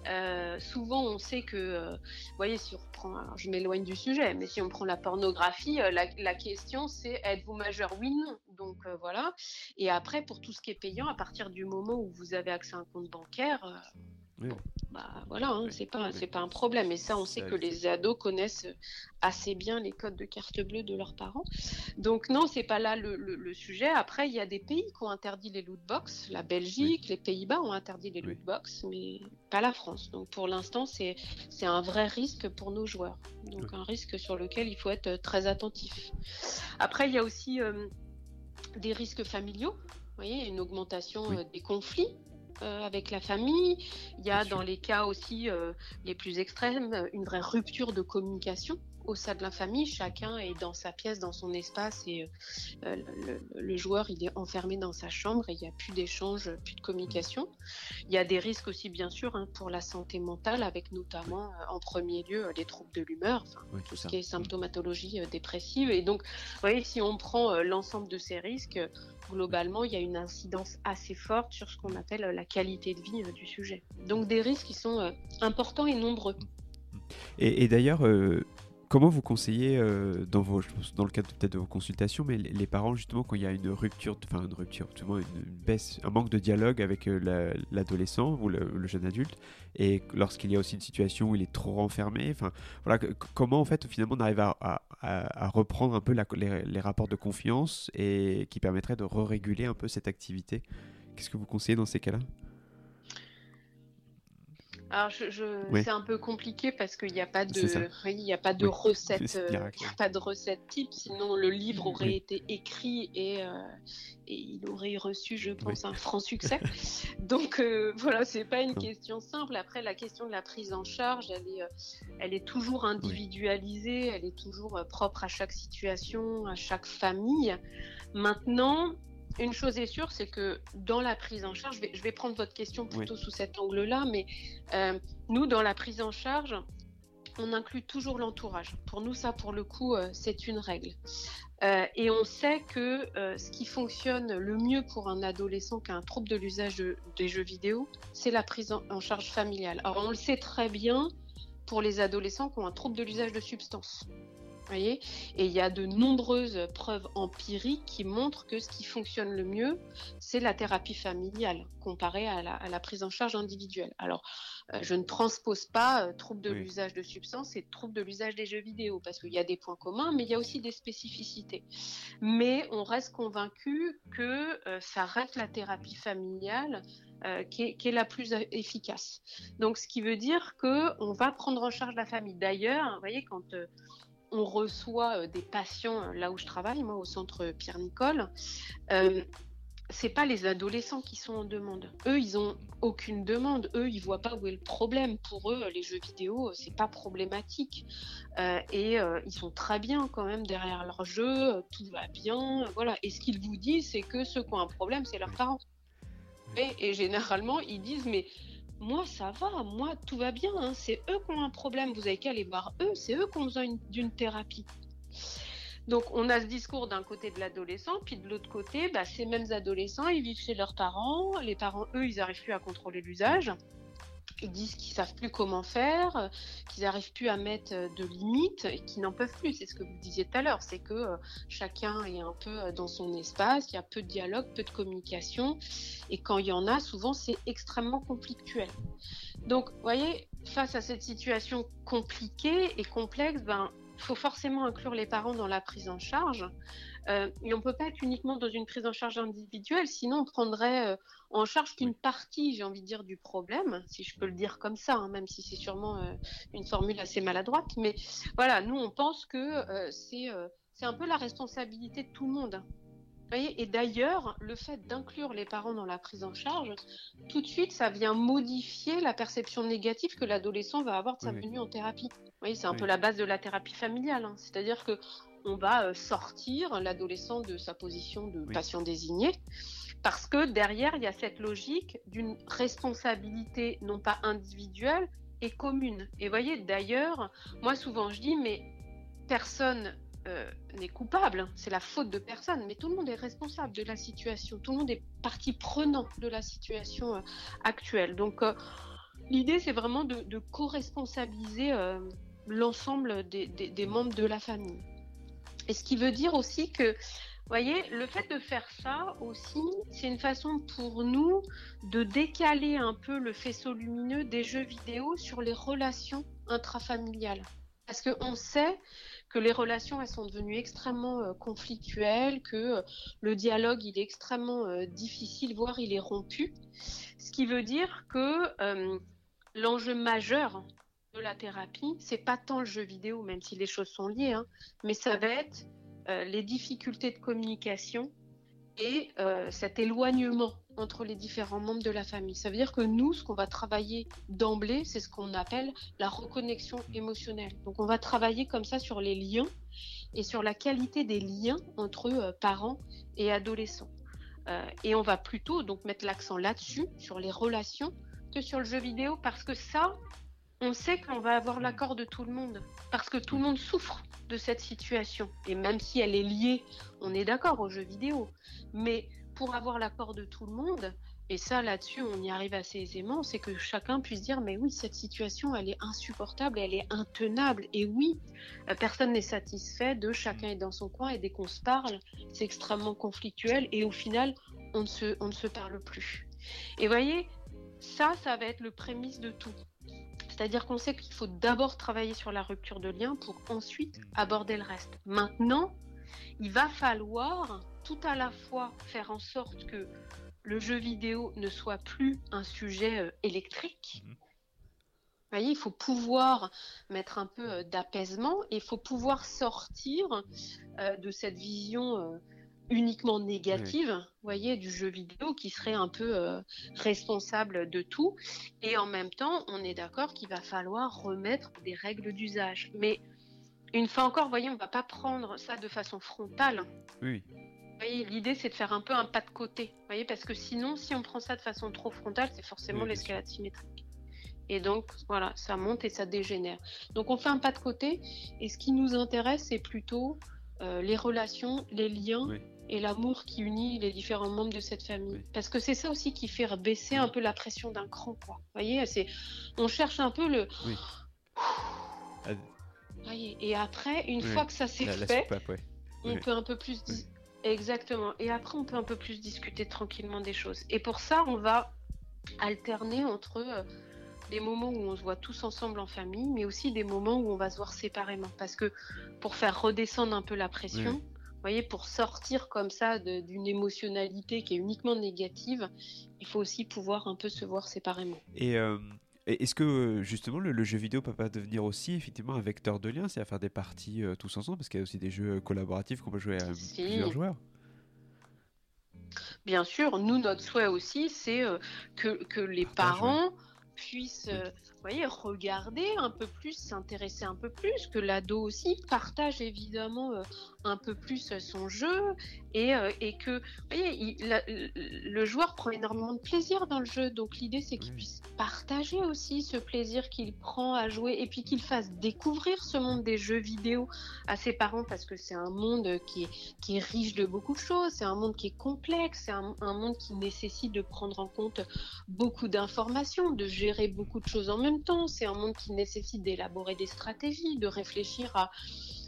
euh, souvent, on sait que, euh, vous voyez, si on reprend, alors je m'éloigne du sujet, mais si on prend la pornographie, euh, la, question c'est êtes-vous majeur Oui, non. Donc voilà. Et après, pour tout ce qui est payant, à partir du moment où vous avez accès à un compte bancaire, bah voilà, hein, c'est pas pas un problème. Et ça, on sait que les ados connaissent assez bien les codes de carte bleue de leurs parents. Donc non, c'est pas là le, sujet. Après, il y a des pays qui ont interdit les loot box. La Belgique, les Pays-Bas ont interdit les loot box, mais pas la France. Donc pour l'instant, c'est c'est un vrai risque pour nos joueurs. Donc un risque sur lequel il faut être très attentif. Après, il y a aussi euh, des risques familiaux. Vous voyez, une augmentation euh, des conflits euh, avec la famille. Il y a dans les cas aussi euh, les plus extrêmes une vraie rupture de communication au sein de la famille. Chacun est dans sa pièce, dans son espace et euh, le, joueur il est enfermé dans sa chambre et il n'y a plus d'échange, plus de communication. Il y a des risques aussi bien sûr hein, pour la santé mentale avec notamment en premier lieu les troubles de l'humeur, tout ce qui est symptomatologie dépressive. Et donc, vous voyez, si on prend l'ensemble de ces risques, globalement, il y a une incidence assez forte sur ce qu'on appelle la qualité de vie euh, du sujet. Donc des risques qui sont euh, importants et nombreux. Et, d'ailleurs, euh, Comment vous conseillez, euh, dans, vos, dans le cadre peut-être de vos consultations, mais les, parents, justement, quand il y a une rupture, enfin une rupture, tout baisse, un manque de dialogue avec euh, l'adolescent ou le, jeune adulte, et lorsqu'il y a aussi une situation où il est trop renfermé, enfin, voilà, comment en fait, finalement, on arrive à, reprendre un peu les, les, rapports de confiance et qui permettrait de re-réguler un peu cette activité? Qu'est-ce que vous conseillez dans ces cas-là? Alors, je, c'est un peu compliqué parce qu'il n'y a pas de, il n'y a pas de recette, euh, pas de recette type. Sinon, le livre aurait été écrit et, euh, et, il aurait reçu, je pense, un franc succès. Donc euh, voilà, c'est pas une question simple. Après, la question de la prise en charge, elle est, elle est toujours individualisée, elle est toujours propre à chaque situation, à chaque famille. Maintenant, une chose est sûre, c'est que dans la prise en charge, je vais, prendre votre question plutôt sous cet angle-là, mais euh, nous, dans la prise en charge, on inclut toujours l'entourage. Pour nous, ça, pour le coup, c'est une règle. et on sait que ce qui fonctionne le mieux pour un adolescent qui a un trouble de l'usage des jeux vidéo, c'est la prise en, charge familiale. Alors on le sait très bien pour les adolescents qui ont un trouble de l'usage de substances et il y a de nombreuses preuves empiriques qui montrent que ce qui fonctionne le mieux, c'est la thérapie familiale comparée à la, prise en charge individuelle. Alors, euh, je ne transpose pas euh, trouble de l'usage de substances et trouble de l'usage des jeux vidéo parce qu'il y a des points communs, mais il y a aussi des spécificités. Mais on reste convaincu que euh, ça reste la thérapie familiale qui, est, la plus efficace. Donc, ce qui veut dire que on va prendre en charge la famille. D'ailleurs, vous voyez, quand on reçoit euh, des patients euh, là où je travaille, moi au centre Pierre Nicole. Euh, c'est pas les adolescents qui sont en demande. Eux, ils ont aucune demande. Eux, ils voient pas où est le problème. Pour eux, les jeux vidéo, c'est pas problématique. et ils sont très bien quand même derrière leur jeu. Tout va bien. Voilà. Et ce qu'ils vous disent, c'est que ceux qui ont un problème, c'est leurs parents. et, généralement, ils disent mais moi ça va, moi tout va bien, hein. c'est eux qui ont un problème, vous avez qu'à aller voir eux, c'est eux qui ont besoin d'une thérapie. Donc on a ce discours d'un côté de l'adolescent, puis de l'autre côté, bah, ces mêmes adolescents, ils vivent chez leurs parents, les parents, eux, ils n'arrivent plus à contrôler l'usage, ils disent qu'ils savent plus comment faire, qu'ils n'arrivent plus à mettre euh, de limites et qu'ils n'en peuvent plus. C'est ce que vous disiez tout à l'heure, c'est que euh, chacun est un peu euh, dans son espace, il y a peu de dialogue, peu de communication, et quand il y en a, souvent c'est extrêmement conflictuel. Donc, vous voyez, face à cette situation compliquée et complexe, ben il faut forcément inclure les parents dans la prise en charge. Euh, et on ne peut pas être uniquement dans une prise en charge individuelle, sinon on prendrait euh, en charge qu'une partie, j'ai envie de dire, du problème, si je peux le dire comme ça, hein, même si c'est sûrement euh, une formule assez maladroite. Mais voilà, nous on pense que c'est c'est un peu la responsabilité de tout le monde et d'ailleurs, le fait d'inclure les parents dans la prise en charge, tout de suite, ça vient modifier la perception négative que l'adolescent va avoir de sa venue en thérapie. Vous c'est un peu la base de la thérapie familiale. Hein. C'est-à-dire que on va euh, sortir l'adolescent de sa position de patient désigné, parce que derrière, il y a cette logique d'une responsabilité non pas individuelle et commune. Et voyez, d'ailleurs, moi souvent je dis, mais personne euh, n'est coupable, c'est la faute de personne, mais tout le monde est responsable de la situation, tout le monde est partie prenante de la situation euh, actuelle. Donc euh, l'idée, c'est vraiment de, co-responsabiliser l'ensemble des, membres de la famille. Et ce qui veut dire aussi que, vous voyez, le fait de faire ça aussi, c'est une façon pour nous de décaler un peu le faisceau lumineux des jeux vidéo sur les relations intrafamiliales. Parce qu'on sait que les relations elles sont devenues extrêmement euh, conflictuelles, que euh, le dialogue il est extrêmement euh, difficile, voire il est rompu. Ce qui veut dire que l'enjeu majeur de la thérapie, c'est pas tant le jeu vidéo, même si les choses sont liées, hein, mais ça va être les difficultés de communication et cet éloignement entre les différents membres de la famille. Ça veut dire que nous, ce qu'on va travailler d'emblée, c'est ce qu'on appelle la reconnexion émotionnelle. Donc on va travailler comme ça sur les liens et sur la qualité des liens entre euh, parents et adolescents. Euh, et on va plutôt donc mettre l'accent là-dessus, sur les relations, que sur le jeu vidéo, parce que ça, on sait qu'on va avoir l'accord de tout le monde, parce que tout le monde souffre de cette situation. Et même si elle est liée, on est d'accord au jeu vidéo, mais pour avoir l'accord de tout le monde, et ça là-dessus on y arrive assez aisément, c'est que chacun puisse dire mais oui cette situation elle est insupportable, elle est intenable et oui euh, personne n'est satisfait de chacun est dans son coin et dès qu'on se parle c'est extrêmement conflictuel et au final on ne se, on ne se parle plus. Et voyez ça ça va être le prémisse de tout. C'est-à-dire qu'on sait qu'il faut d'abord travailler sur la rupture de lien pour ensuite aborder le reste. Maintenant, il va falloir tout à la fois faire en sorte que le jeu vidéo ne soit plus un sujet euh, électrique. Mhm. Vous voyez, il faut pouvoir mettre un peu euh, d'apaisement et il faut pouvoir sortir euh, de cette vision uniquement négative, voyez, du jeu vidéo qui serait un peu responsable de tout. Et en même temps, on est d'accord qu'il va falloir remettre des règles d'usage. Mais une fois encore, voyez, on ne va pas prendre ça de façon frontale. Oui l'idée c'est de faire un peu un pas de côté, voyez, parce que sinon, si on prend ça de façon trop frontale, c'est forcément l'escalade symétrique. Et donc, voilà, ça monte et ça dégénère. Donc, on fait un pas de côté. Et ce qui nous intéresse, c'est plutôt euh, les relations, les liens et l'amour qui unit les différents membres de cette famille. Parce que c'est ça aussi qui fait baisser un peu la pression d'un cran. Quoi. Vous voyez, c'est... on cherche un peu le. Et après, une fois que ça s'est fait, on peut un peu plus. Exactement. Et après, on peut un peu plus discuter tranquillement des choses. Et pour ça, on va alterner entre euh, des moments où on se voit tous ensemble en famille, mais aussi des moments où on va se voir séparément. Parce que pour faire redescendre un peu la pression, voyez, pour sortir comme ça d'une émotionnalité qui est uniquement négative, il faut aussi pouvoir un peu se voir séparément. Et euh, est-ce que justement le, jeu vidéo peut pas devenir aussi effectivement un vecteur de lien, c'est à faire des parties euh, tous ensemble, parce qu'il y a aussi des jeux collaboratifs qu'on peut jouer à plusieurs joueurs. Bien sûr, nous, notre souhait aussi, c'est euh, que, que, les parents puissent voyez, regarder un peu plus, s'intéresser un peu plus, que l'ado aussi partage évidemment euh, un peu plus euh, son jeu et, euh, et que, voyez, le joueur prend énormément de plaisir dans le jeu. Donc l'idée c'est qu'il puisse partager aussi ce plaisir qu'il prend à jouer et puis qu'il fasse découvrir ce monde des jeux vidéo à ses parents parce que c'est un monde qui est, qui est riche de beaucoup de choses, c'est un monde qui est complexe, c'est un, un monde qui nécessite de prendre en compte beaucoup d'informations, de gérer beaucoup de choses en même temps. C'est un monde qui nécessite d'élaborer des stratégies, de réfléchir à,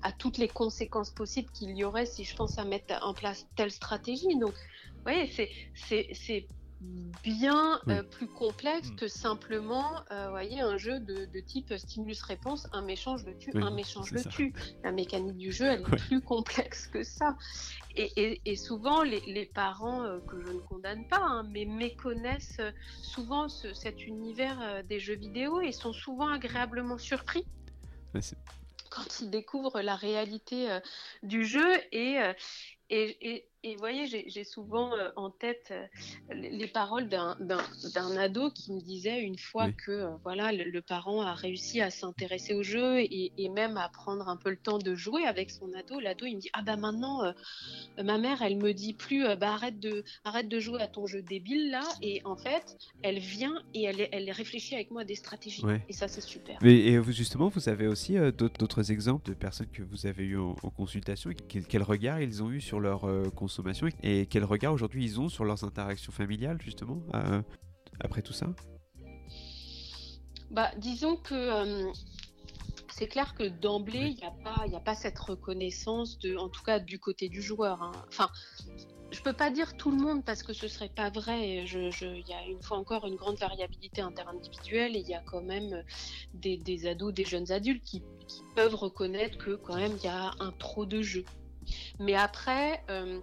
à toutes les conséquences possibles qu'il y aurait si je pense à mettre en place telle stratégie. Donc, vous voyez, c'est bien euh, plus complexe mm. que simplement, euh, voyez, un jeu de, type stimulus-réponse, un m'échange le tue, un m'échange le tue. La mécanique du jeu, elle est plus complexe que ça. Et, souvent, les, parents, euh, que je ne condamne pas, hein, mais méconnaissent souvent cet univers des jeux vidéo et sont souvent agréablement surpris. quand ils découvrent la réalité du jeu et, et, et vous voyez, j'ai souvent euh, en tête euh, les paroles d'un ado qui me disait une fois que euh, voilà le, parent a réussi à s'intéresser au jeu et, même à prendre un peu le temps de jouer avec son ado. L'ado il me dit ah bah maintenant ma mère elle me dit plus bah arrête de arrête de jouer à ton jeu débile là et en fait elle vient et elle, elle réfléchit avec moi à des stratégies et ça c'est super. Mais et vous justement vous avez aussi d'autres exemples de personnes que vous avez eu en, consultation quel, quel, regard ils ont eu sur leur consommation et quel regard aujourd'hui ils ont sur leurs interactions familiales justement euh, après tout ça? Bah, Disons que euh, c'est clair que d'emblée, il n'y a, pas, a pas cette reconnaissance, de, en tout cas du côté du joueur. Hein. Enfin, je peux pas dire tout le monde parce que ce serait pas vrai. Il y a une fois encore une grande variabilité interindividuelle et il y a quand même des, ados, des jeunes adultes qui, peuvent reconnaître que quand même il y a un trop de jeu. Mais après, euh,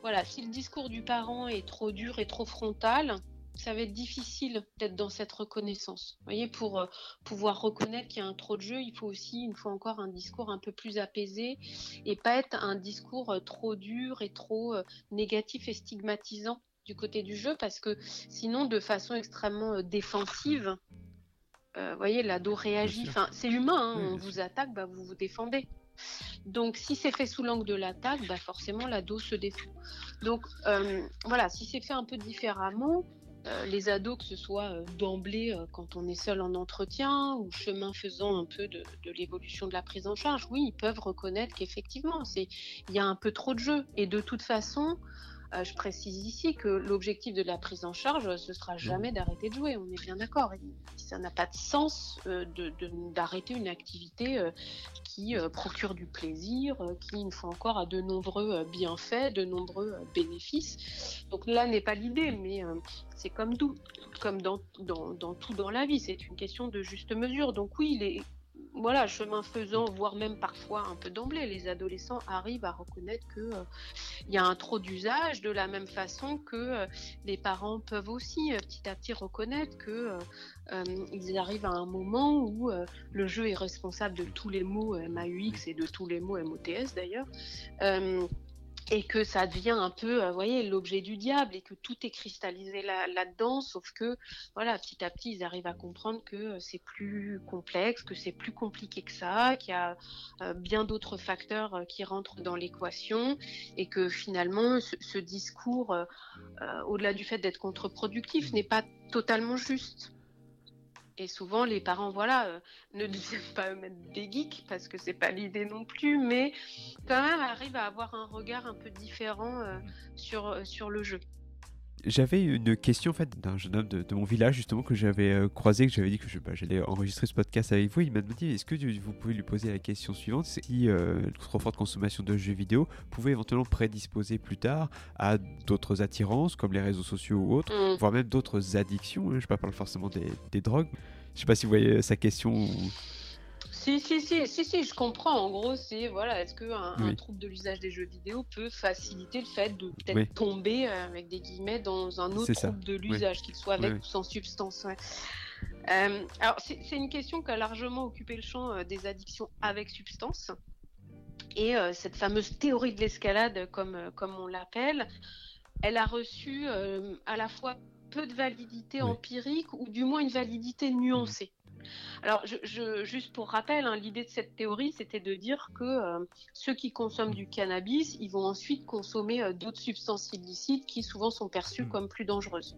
voilà, si le discours du parent est trop dur et trop frontal, ça va être difficile d'être dans cette reconnaissance. Vous voyez, pour euh, pouvoir reconnaître qu'il y a un trop de jeu, il faut aussi, une fois encore, un discours un peu plus apaisé et pas être un discours euh, trop dur et trop euh, négatif et stigmatisant du côté du jeu, parce que sinon, de façon extrêmement défensive, vous voyez, l'ado réagit. Enfin, c'est humain, hein, on vous attaque, bah, vous vous défendez. Donc, si c'est fait sous l'angle de l'attaque, bah forcément, l'ado se défend. Donc, euh, voilà, si c'est fait un peu différemment, les ados, que ce soit euh, d'emblée quand on est seul en entretien ou chemin faisant un peu de, l'évolution de la prise en charge, oui, ils peuvent reconnaître qu'effectivement, il y a un peu trop de jeu. Et de toute façon, euh, je précise ici que l'objectif de la prise en charge, ce sera jamais d'arrêter de jouer. On est bien d'accord. Ça n'a pas de sens euh, d'arrêter une activité euh, qui procure du plaisir, qui, une fois encore, a de nombreux bienfaits, de nombreux bénéfices. Donc là n'est pas l'idée, mais c'est comme comme dans, dans, tout dans la vie. C'est une question de juste mesure. Donc oui, il est voilà, chemin faisant, voire même parfois un peu d'emblée, les adolescents arrivent à reconnaître qu'il euh, y a un trop d'usage, de la même façon que euh, les parents peuvent aussi euh, petit à petit reconnaître qu'ils arrivent à un moment où le jeu est responsable de tous les mots MAUX et de tous les mots MOTS d'ailleurs et que ça devient un peu, vous voyez, l'objet du diable et que tout est cristallisé là-dedans, sauf que, voilà, petit à petit, ils arrivent à comprendre que c'est plus complexe, que c'est plus compliqué que ça, qu'il y a euh, bien d'autres facteurs euh, qui rentrent dans l'équation et que finalement, ce, discours, euh, au-delà du fait d'être contre-productif, n'est pas totalement juste. Et souvent, les parents, voilà, euh, ne deviennent pas eux-mêmes des geeks parce que c'est pas l'idée non plus, mais quand même arrivent à avoir un regard un peu différent euh, sur, euh, sur le jeu. J'avais une question en fait d'un jeune homme de, mon village justement que j'avais croisé, que j'avais dit que bah, j'allais enregistrer ce podcast avec vous. Il m'a demandé est-ce que vous pouvez lui poser la question suivante? Si trop forte consommation de jeux vidéo pouvait éventuellement prédisposer plus tard à d'autres attirances comme les réseaux sociaux ou autres, mm. voire même d'autres addictions. Hein. je ne parle forcément des, des drogues. Je sais pas si vous voyez sa question. Si, si, si, si, si, je comprends. En gros, c'est voilà, est-ce qu'un un trouble de l'usage des jeux vidéo peut faciliter le fait de peut-être tomber, euh, avec des guillemets, dans un autre trouble de l'usage, qu'il soit avec ou sans substance euh, Alors, c'est une question qui a largement occupé le champ euh, des addictions avec substance. Et cette fameuse théorie de l'escalade, comme, comme on l'appelle, elle a reçu à la fois peu de validité empirique ou du moins une validité nuancée. Alors, je, juste pour rappel, hein, l'idée de cette théorie, c'était de dire que euh, ceux qui consomment du cannabis, ils vont ensuite consommer euh, d'autres substances illicites qui souvent sont perçues mmh. comme plus dangereuses.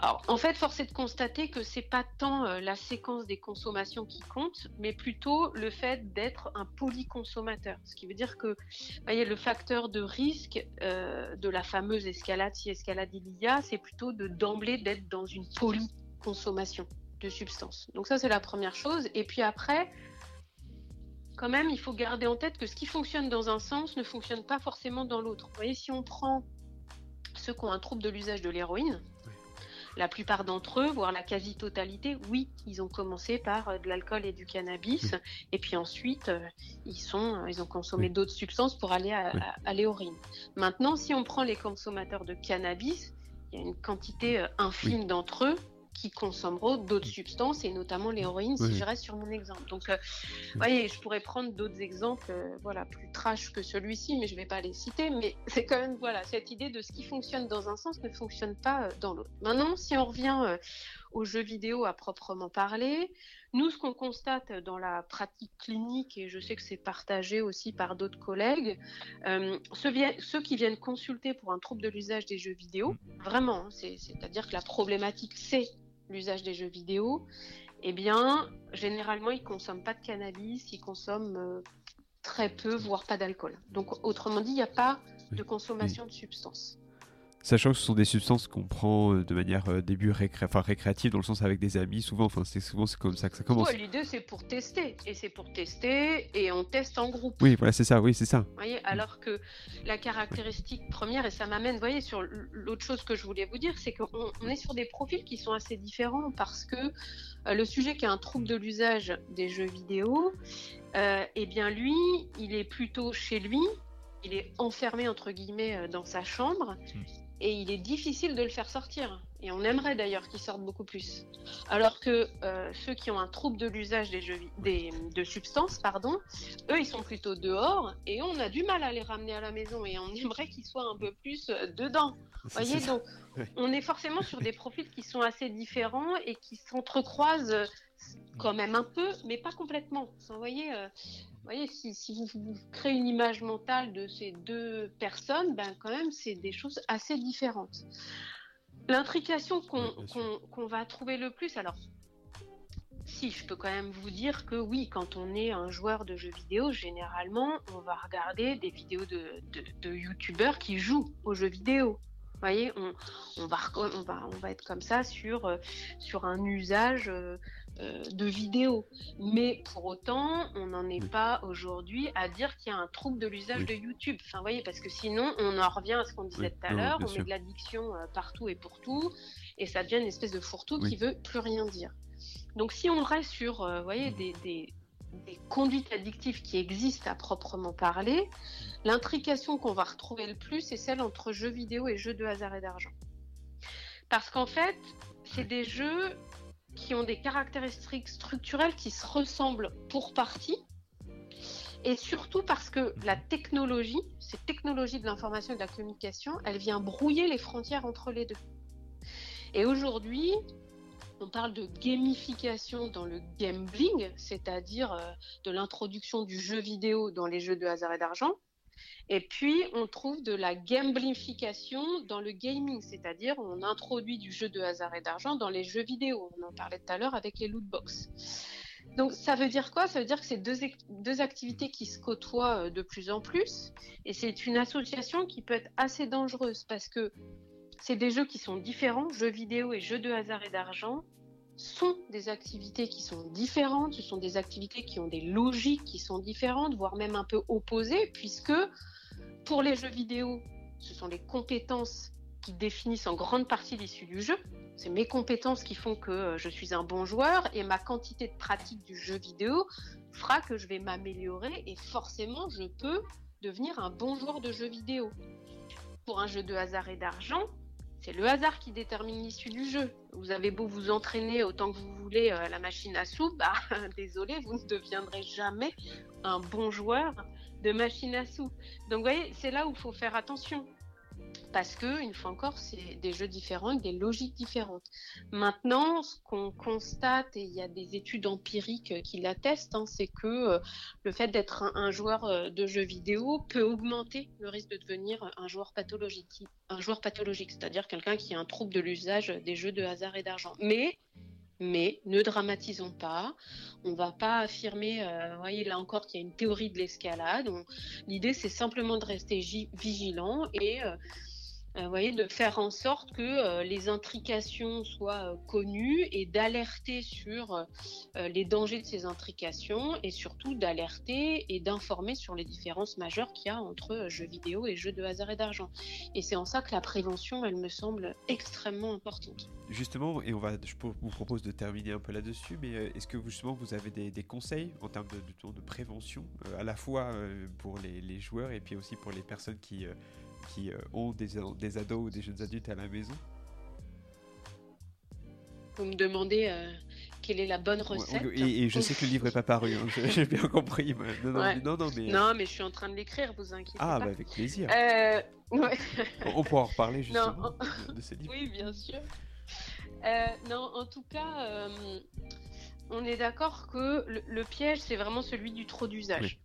Alors, en fait, force est de constater que c'est pas tant euh, la séquence des consommations qui compte, mais plutôt le fait d'être un polyconsommateur. Ce qui veut dire que, voyez, le facteur de risque de la fameuse escalade, si escalade il y a, c'est plutôt de d'emblée d'être dans une polyconsommation de substances. Donc ça, c'est la première chose. Et puis après, quand même, il faut garder en tête que ce qui fonctionne dans un sens ne fonctionne pas forcément dans l'autre. Vous voyez, si on prend ceux qui ont un trouble de l'usage de l'héroïne, la plupart d'entre eux, voire la quasi-totalité, oui, ils ont commencé par euh, de l'alcool et du cannabis, et puis ensuite, euh, ils, sont, euh, ils ont consommé d'autres substances pour aller à, à l'héroïne. Maintenant, si on prend les consommateurs de cannabis, il y a une quantité infime d'entre eux qui consommeront d'autres substances et notamment l'héroïne si je reste sur mon exemple. Donc, euh, vous voyez, je pourrais prendre d'autres exemples, euh, voilà, plus trash que celui-ci, mais je ne vais pas les citer. Mais c'est quand même, voilà, cette idée de ce qui fonctionne dans un sens ne fonctionne pas euh, dans l'autre. Maintenant, si on revient aux jeux vidéo à proprement parler, nous, ce qu'on constate dans la pratique clinique, et je sais que c'est partagé aussi par d'autres collègues, ceux, ceux, qui viennent consulter pour un trouble de l'usage des jeux vidéo, vraiment, hein, c'est-à-dire que la problématique, c'est l'usage des jeux vidéo, eh bien, généralement, ils consomment pas de cannabis, ils consomment euh, très peu, voire pas d'alcool. Donc, autrement dit, il n'y a pas de consommation de substances. Sachant que ce sont des substances qu'on prend euh, de manière euh, début enfin, récréative, dans le sens avec des amis, souvent, enfin, c'est souvent c'est comme ça que ça commence. L'idée, c'est pour tester, et c'est pour tester, et on teste en groupe. Oui, voilà, c'est ça, oui, c'est ça. Vous voyez, alors que la caractéristique première, et ça m'amène, vous voyez, sur l'autre chose que je voulais vous dire, c'est qu'on est sur des profils qui sont assez différents, parce que euh, le sujet qui est un trouble de l'usage des jeux vidéo, eh bien, lui, il est plutôt chez lui, il est enfermé entre guillemets dans sa chambre hmm et il est difficile de le faire sortir. Et on aimerait d'ailleurs qu'il sorte beaucoup plus. Alors que euh, ceux qui ont un trouble de l'usage des, jeux, des de substances, pardon, eux, ils sont plutôt dehors et on a du mal à les ramener à la maison et on aimerait qu'ils soient un peu plus euh, dedans. voyez, donc on est forcément sur des profils qui sont assez différents et qui s'entrecroisent quand même un peu, mais pas complètement. Vous voyez, euh, voyez si, vous, créez une image mentale de ces deux personnes, ben quand même, c'est des choses assez différentes. L'intrication qu'on va trouver le plus, alors si, je peux quand même vous dire que oui, quand on est un joueur de jeux vidéo, généralement, on va regarder des vidéos de, de, youtubeurs qui jouent aux jeux vidéo. Vous voyez, on, on, va, on, va, on va être comme ça sur, euh, sur un usage euh, de vidéos. Mais pour autant, on n'en est pas aujourd'hui à dire qu'il y a un trouble de l'usage de YouTube. Enfin, voyez, parce que sinon, on en revient à ce qu'on disait tout à l'heure, on met de l'addiction euh, partout et pour tout, et ça devient une espèce de fourre-tout qui veut plus rien dire. Donc, si on reste sur, euh, voyez, des, des, conduites addictives qui existent à proprement parler, l'intrication qu'on va retrouver le plus, c'est celle entre jeux vidéo et jeux de hasard et d'argent. Parce qu'en fait, c'est des jeux qui ont des caractéristiques structurelles qui se ressemblent pour partie. Et surtout parce que la technologie, cette technologie de l'information et de la communication, elle vient brouiller les frontières entre les deux. Et aujourd'hui, on parle de gamification dans le gambling, c'est-à-dire euh, de l'introduction du jeu vidéo dans les jeux de hasard et d'argent. Et puis, on trouve de la gamblification dans le gaming, c'est-à-dire on introduit du jeu de hasard et d'argent dans les jeux vidéo. On en parlait tout à l'heure avec les loot box. Donc, ça veut dire quoi? Ça veut dire que c'est deux, deux activités qui se côtoient euh, de plus en plus. Et c'est une association qui peut être assez dangereuse parce que c'est des jeux qui sont différents, jeux vidéo et jeux de hasard et d'argent sont des activités qui sont différentes, ce sont des activités qui ont des logiques qui sont différentes, voire même un peu opposées, puisque pour les jeux vidéo, ce sont les compétences qui définissent en grande partie l'issue du jeu. C'est mes compétences qui font que euh, je suis un bon joueur et ma quantité de pratique du jeu vidéo fera que je vais m'améliorer et forcément je peux devenir un bon joueur de jeux vidéo. Pour un jeu de hasard et d'argent, c'est le hasard qui détermine l'issue du jeu. Vous avez beau vous entraîner autant que vous voulez euh, à la machine à sous, bah désolé, vous ne deviendrez jamais un bon joueur de machine à sous. Donc vous voyez, c'est là où il faut faire attention parce que, une fois encore, c'est des jeux différents, des logiques différentes. Maintenant, ce qu'on constate, et il y a des études empiriques qui l'attestent, hein, c'est que euh, le fait d'être un, joueur euh, de jeux vidéo peut augmenter le risque de devenir un joueur pathologique, un joueur pathologique, c'est-à-dire quelqu'un qui a un trouble de l'usage des jeux de hasard et d'argent. Mais mais ne dramatisons pas. On ne va pas affirmer, euh, voyez là encore qu'il y a une théorie de l'escalade. L'idée c'est simplement de rester vigilant et voyez, de faire en sorte que euh, les intrications soient euh, connues et d'alerter sur les dangers de ces intrications et surtout d'alerter et d'informer sur les différences majeures qu'il y a entre jeux vidéo et jeux de hasard et d'argent. Et c'est en ça que la prévention, elle me semble extrêmement importante. Justement, et on va, je vous propose de terminer un peu là-dessus, mais est-ce que vous, justement vous avez des, conseils en termes de, de, prévention, à la fois pour les, joueurs et puis aussi pour les personnes qui qui euh, ont des, des, ados ou des jeunes adultes à la maison Vous me demandez euh, quelle est la bonne recette et, je sais que le livre n'est pas paru, hein, j'ai bien compris. Non, non, non, mais... non, mais je suis en train de l'écrire, vous inquiétez ah, pas. Bah avec plaisir. Euh, on pourra en reparler justement de ce livre. Oui, bien sûr. non, en tout cas, on est d'accord que le, piège, c'est vraiment celui du trop d'usage.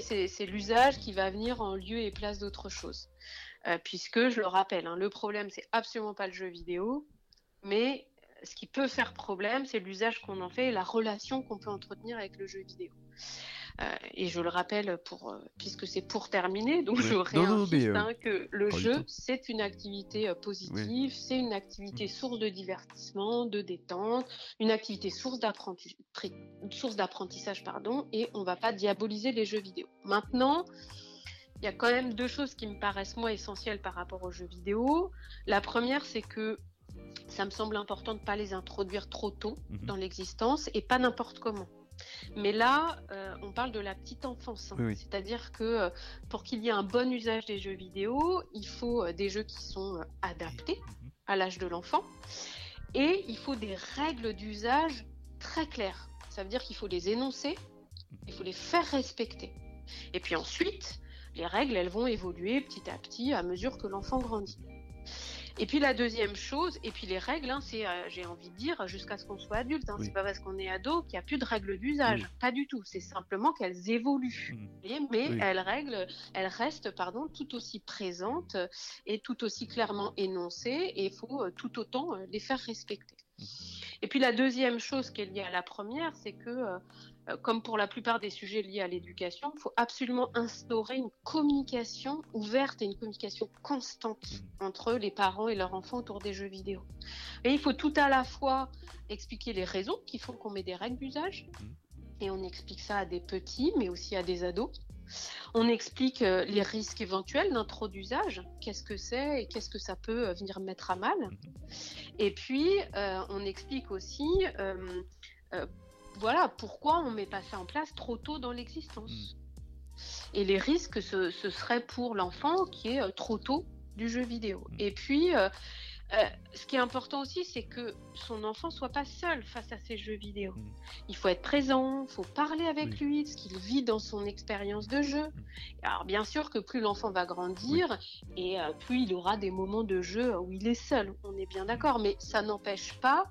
C'est l'usage qui va venir en lieu et place d'autre chose. Euh, puisque, je le rappelle, hein, le problème, c'est absolument pas le jeu vidéo, mais ce qui peut faire problème, c'est l'usage qu'on en fait et la relation qu'on peut entretenir avec le jeu vidéo. Euh, et je le rappelle pour, euh, puisque c'est pour terminer, donc je réinsiste hein, que le jeu, c'est une activité positive, c'est une activité mm. source de divertissement, de détente, une activité source d'apprentissage, pardon, et on ne va pas diaboliser les jeux vidéo. Maintenant, il y a quand même deux choses qui me paraissent moi essentielles par rapport aux jeux vidéo. La première, c'est que ça me semble important de ne pas les introduire trop tôt mhm. dans l'existence et pas n'importe comment. Mais là, euh, on parle de la petite enfance. Hein. C'est-à-dire que euh, pour qu'il y ait un bon usage des jeux vidéo, il faut euh, des jeux qui sont adaptés mhm. à l'âge de l'enfant. Et il faut des règles d'usage très claires. Ça veut dire qu'il faut les énoncer, il faut les faire respecter. Et puis ensuite, les règles, elles vont évoluer petit à petit à mesure que l'enfant grandit. Et puis la deuxième chose, et puis les règles, hein, c'est, euh, j'ai envie de dire, jusqu'à ce qu'on soit adulte. Hein, C'est pas parce qu'on est ado qu'il n'y a plus de règles d'usage. Pas du tout. C'est simplement qu'elles évoluent. Mmh. mais elles, règles, elles restent pardon, tout aussi présentes et tout aussi clairement énoncées. Et il faut euh, tout autant euh, les faire respecter. Mmh. Et puis la deuxième chose qui est liée à la première, c'est que euh, comme pour la plupart des sujets liés à l'éducation, il faut absolument instaurer une communication ouverte et une communication constante mmh. entre les parents et leurs enfants autour des jeux vidéo. Et il faut tout à la fois expliquer les raisons qui font qu'on met des règles d'usage, mmh. et on explique ça à des petits, mais aussi à des ados. On explique euh, les risques éventuels d'intro d'usage, qu'est-ce que c'est et qu'est-ce que ça peut euh, venir mettre à mal. Mmh. Et puis, on explique aussi voilà pourquoi on met pas ça en place trop tôt dans l'existence. Hmm. Et les risques, ce, serait pour l'enfant qui est euh, trop tôt du jeu vidéo. Hmm. Et puis, euh, euh, ce qui est important aussi, c'est que son enfant soit pas seul face à ces jeux vidéo. Hmm. Il faut être présent, il faut parler avec lui de ce qu'il vit dans son expérience de jeu. Alors bien sûr que plus l'enfant va grandir et plus il aura des moments de jeu où il est seul, on est bien d'accord, mais ça n'empêche pas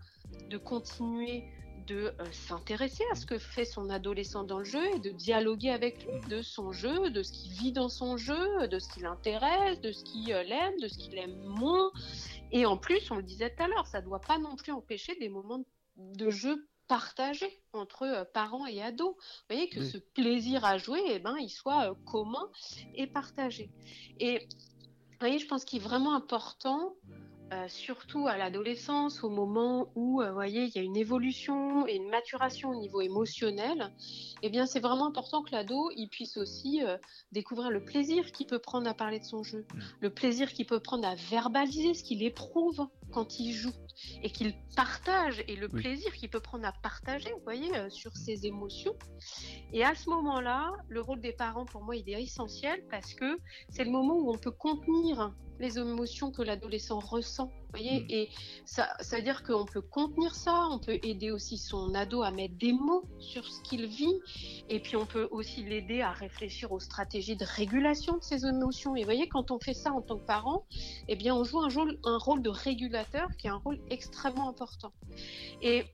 de continuer de s'intéresser à ce que fait son adolescent dans le jeu et de dialoguer avec lui de son jeu, de ce qu'il vit dans son jeu, de ce qui l'intéresse, de ce qu'il aime, de ce qu'il aime moins. Et en plus, on le disait tout à l'heure, ça ne doit pas non plus empêcher des moments de jeu partagés entre parents et ados. Vous voyez que ce plaisir à jouer, eh ben, il soit commun et partagé. Et vous voyez, je pense qu'il est vraiment important euh, surtout à l'adolescence, au moment où, euh, voyez, il y a une évolution et une maturation au niveau émotionnel, eh bien, c'est vraiment important que l'ado, il puisse aussi euh, découvrir le plaisir qu'il peut prendre à parler de son jeu, mm. le plaisir qu'il peut prendre à verbaliser ce qu'il éprouve quand il joue et qu'il partage et le plaisir qu'il peut prendre à partager, vous voyez, sur mm. ses émotions. Et à ce moment-là, le rôle des parents, pour moi, il est essentiel parce que c'est le moment où on peut contenir les émotions que l'adolescent ressent. Voyez mm. Et ça, ça veut dire qu'on peut contenir ça, on peut aider aussi son ado à mettre des mots sur ce qu'il vit, et puis on peut aussi l'aider à réfléchir aux stratégies de régulation de ses émotions. Et vous voyez, quand on fait ça en tant que parent, eh bien, on joue un rôle, un rôle de régulateur qui est un rôle extrêmement important. Et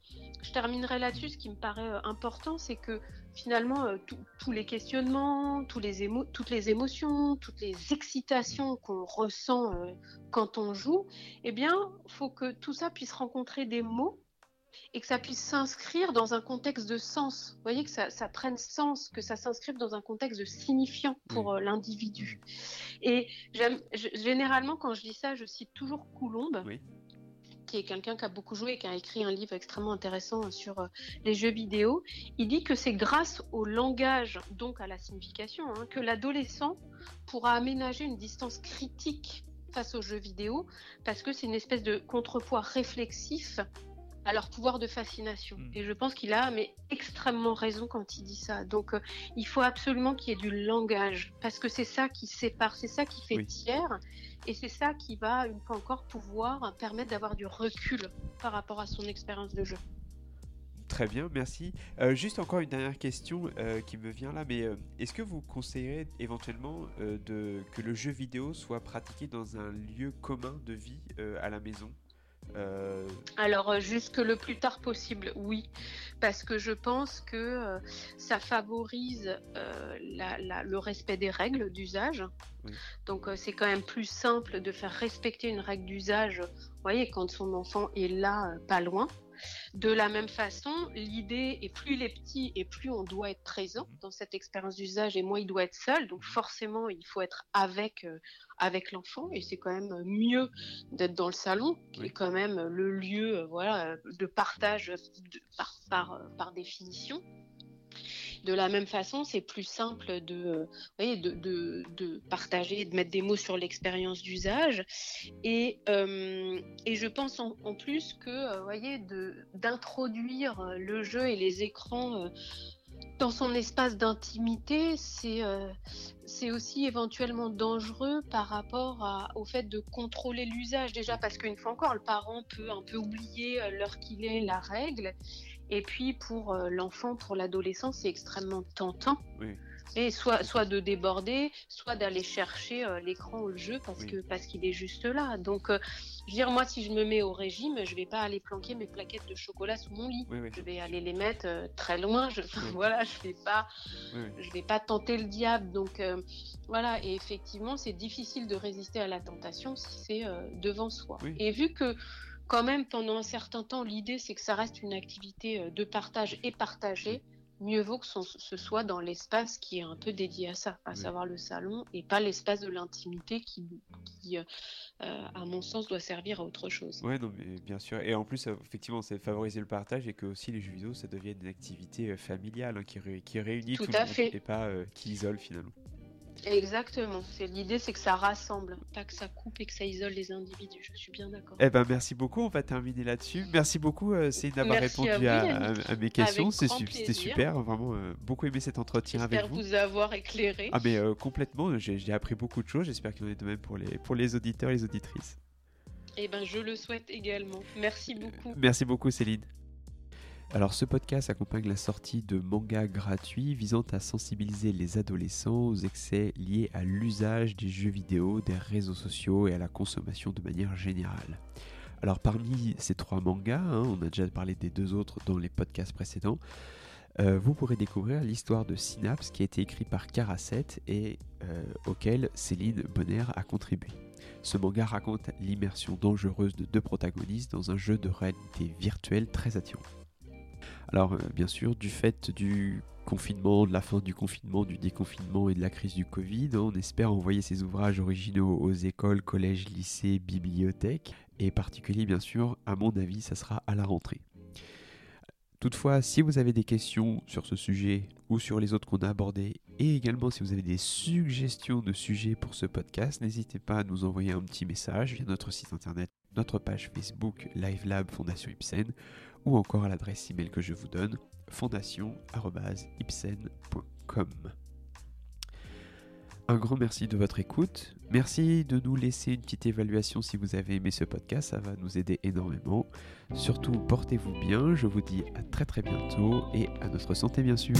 je terminerai là-dessus. Ce qui me paraît euh, important, c'est que finalement, euh, tous les questionnements, tous les toutes les émotions, toutes les excitations qu'on ressent euh, quand on joue, eh bien, il faut que tout ça puisse rencontrer des mots et que ça puisse s'inscrire dans un contexte de sens. Vous voyez, que ça, prenne sens, que ça s'inscrive dans un contexte de signifiant pour l'individu. Et généralement, quand je dis ça, je cite toujours Coulombe. Oui qui est quelqu'un qui a beaucoup joué et qui a écrit un livre extrêmement intéressant sur euh, les jeux vidéo, il dit que c'est grâce au langage, donc à la signification, hein, que l'adolescent pourra aménager une distance critique face aux jeux vidéo, parce que c'est une espèce de contrepoids réflexif à leur pouvoir de fascination. Hmm. Et je pense qu'il a mais extrêmement raison quand il dit ça. Donc euh, il faut absolument qu'il y ait du langage, parce que c'est ça qui sépare, c'est ça qui fait tiers. Et c'est ça qui va, une fois encore, pouvoir permettre d'avoir du recul par rapport à son expérience de jeu. Très bien, merci. Euh, juste encore une dernière question euh, qui me vient là, mais euh, est-ce que vous conseillerez éventuellement que le jeu vidéo soit pratiqué dans un lieu commun de vie à la maison? Alors, jusque le plus tard possible, oui, parce que je pense que ça favorise le respect des règles d'usage. Donc euh, c'est quand même plus simple de faire respecter une règle d'usage, vous voyez, quand son enfant est là, euh, pas loin. De la même façon, l'idée est plus il est petit et plus on doit être présent dans cette expérience d'usage et moins il doit être seul. Donc forcément, il faut être avec euh, avec l'enfant et c'est quand même mieux d'être dans le salon qui est quand même le lieu voilà de partage par, par définition. De la même façon, c'est plus simple de, de, de, partager, de mettre des mots sur l'expérience d'usage. Et, euh, et, je pense en, plus que, euh, voyez, d'introduire le jeu et les écrans euh, dans son espace d'intimité, c'est aussi éventuellement dangereux par rapport au fait de contrôler l'usage. Déjà parce qu'une fois encore, le parent peut un peu oublier l'heure qu'il est, la règle. Et puis pour euh, l'enfant, pour l'adolescent, c'est extrêmement tentant. Et soit, soit de déborder, soit d'aller chercher euh, l'écran ou le jeu parce que parce qu'il est juste là. Donc, euh, je veux dire, moi, si je me mets au régime, je vais pas aller planquer mes plaquettes de chocolat sous mon lit. je vais aller les mettre très loin. Je, voilà, je vais pas, je vais pas tenter le diable. Donc, voilà. Et effectivement, c'est difficile de résister à la tentation si c'est devant soi. Et vu que quand même, pendant un certain temps, l'idée, c'est que ça reste une activité euh, de partage et partagée. Mieux vaut que ce soit dans l'espace qui est un peu dédié à ça, à savoir le salon, et pas l'espace de l'intimité qui, euh, euh, à mon sens, doit servir à autre chose. Oui, bien sûr. Et en plus, effectivement, c'est favoriser le partage et que aussi les jeux vidéo, ça devienne une activité familiale hein, qui, qui, réunit tout, le monde et pas qui isole finalement. Exactement. C'est l'idée, c'est que ça rassemble, pas que ça coupe et que ça isole les individus. Je suis bien d'accord. Eh ben, merci beaucoup. On va terminer là-dessus. Merci beaucoup, euh, Céline, d'avoir répondu à, mes questions. C'était super. Vraiment, euh, beaucoup aimé cet entretien avec vous. J'espère vous avoir éclairé. Ah, mais euh, complètement. J'ai appris beaucoup de choses. J'espère qu'il en est de même pour les, pour les auditeurs et les auditrices. Eh ben, je le souhaite également. Merci beaucoup. Merci beaucoup, Céline. Alors ce podcast accompagne la sortie de mangas gratuits visant à sensibiliser les adolescents aux excès liés à l'usage des jeux vidéo, des réseaux sociaux et à la consommation de manière générale. Alors parmi ces trois mangas, hein, on a déjà parlé des deux autres dans les podcasts précédents, euh, vous pourrez découvrir l'histoire de Synapse qui a été écrit par Karaset et euh, auquel Céline Bonner a contribué. Ce manga raconte l'immersion dangereuse de deux protagonistes dans un jeu de réalité virtuelle très attirant. Alors, euh, bien sûr, du fait du confinement, de la fin du confinement, du déconfinement et de la crise du Covid, on espère envoyer ces ouvrages originaux aux écoles, collèges, lycées, bibliothèques, et particulier, bien sûr, à mon avis, ça sera à la rentrée. Toutefois, si vous avez des questions sur ce sujet ou sur les autres qu'on a abordés, et également si vous avez des suggestions de sujets pour ce podcast, n'hésitez pas à nous envoyer un petit message via notre site internet, notre page Facebook LiveLab Fondation Ipsen, ou encore à l'adresse email que je vous donne, fondation-ipsen.com. Un grand merci de votre écoute. Merci de nous laisser une petite évaluation si vous avez aimé ce podcast, ça va nous aider énormément. Surtout, portez-vous bien, je vous dis à très très bientôt et à notre santé bien sûr.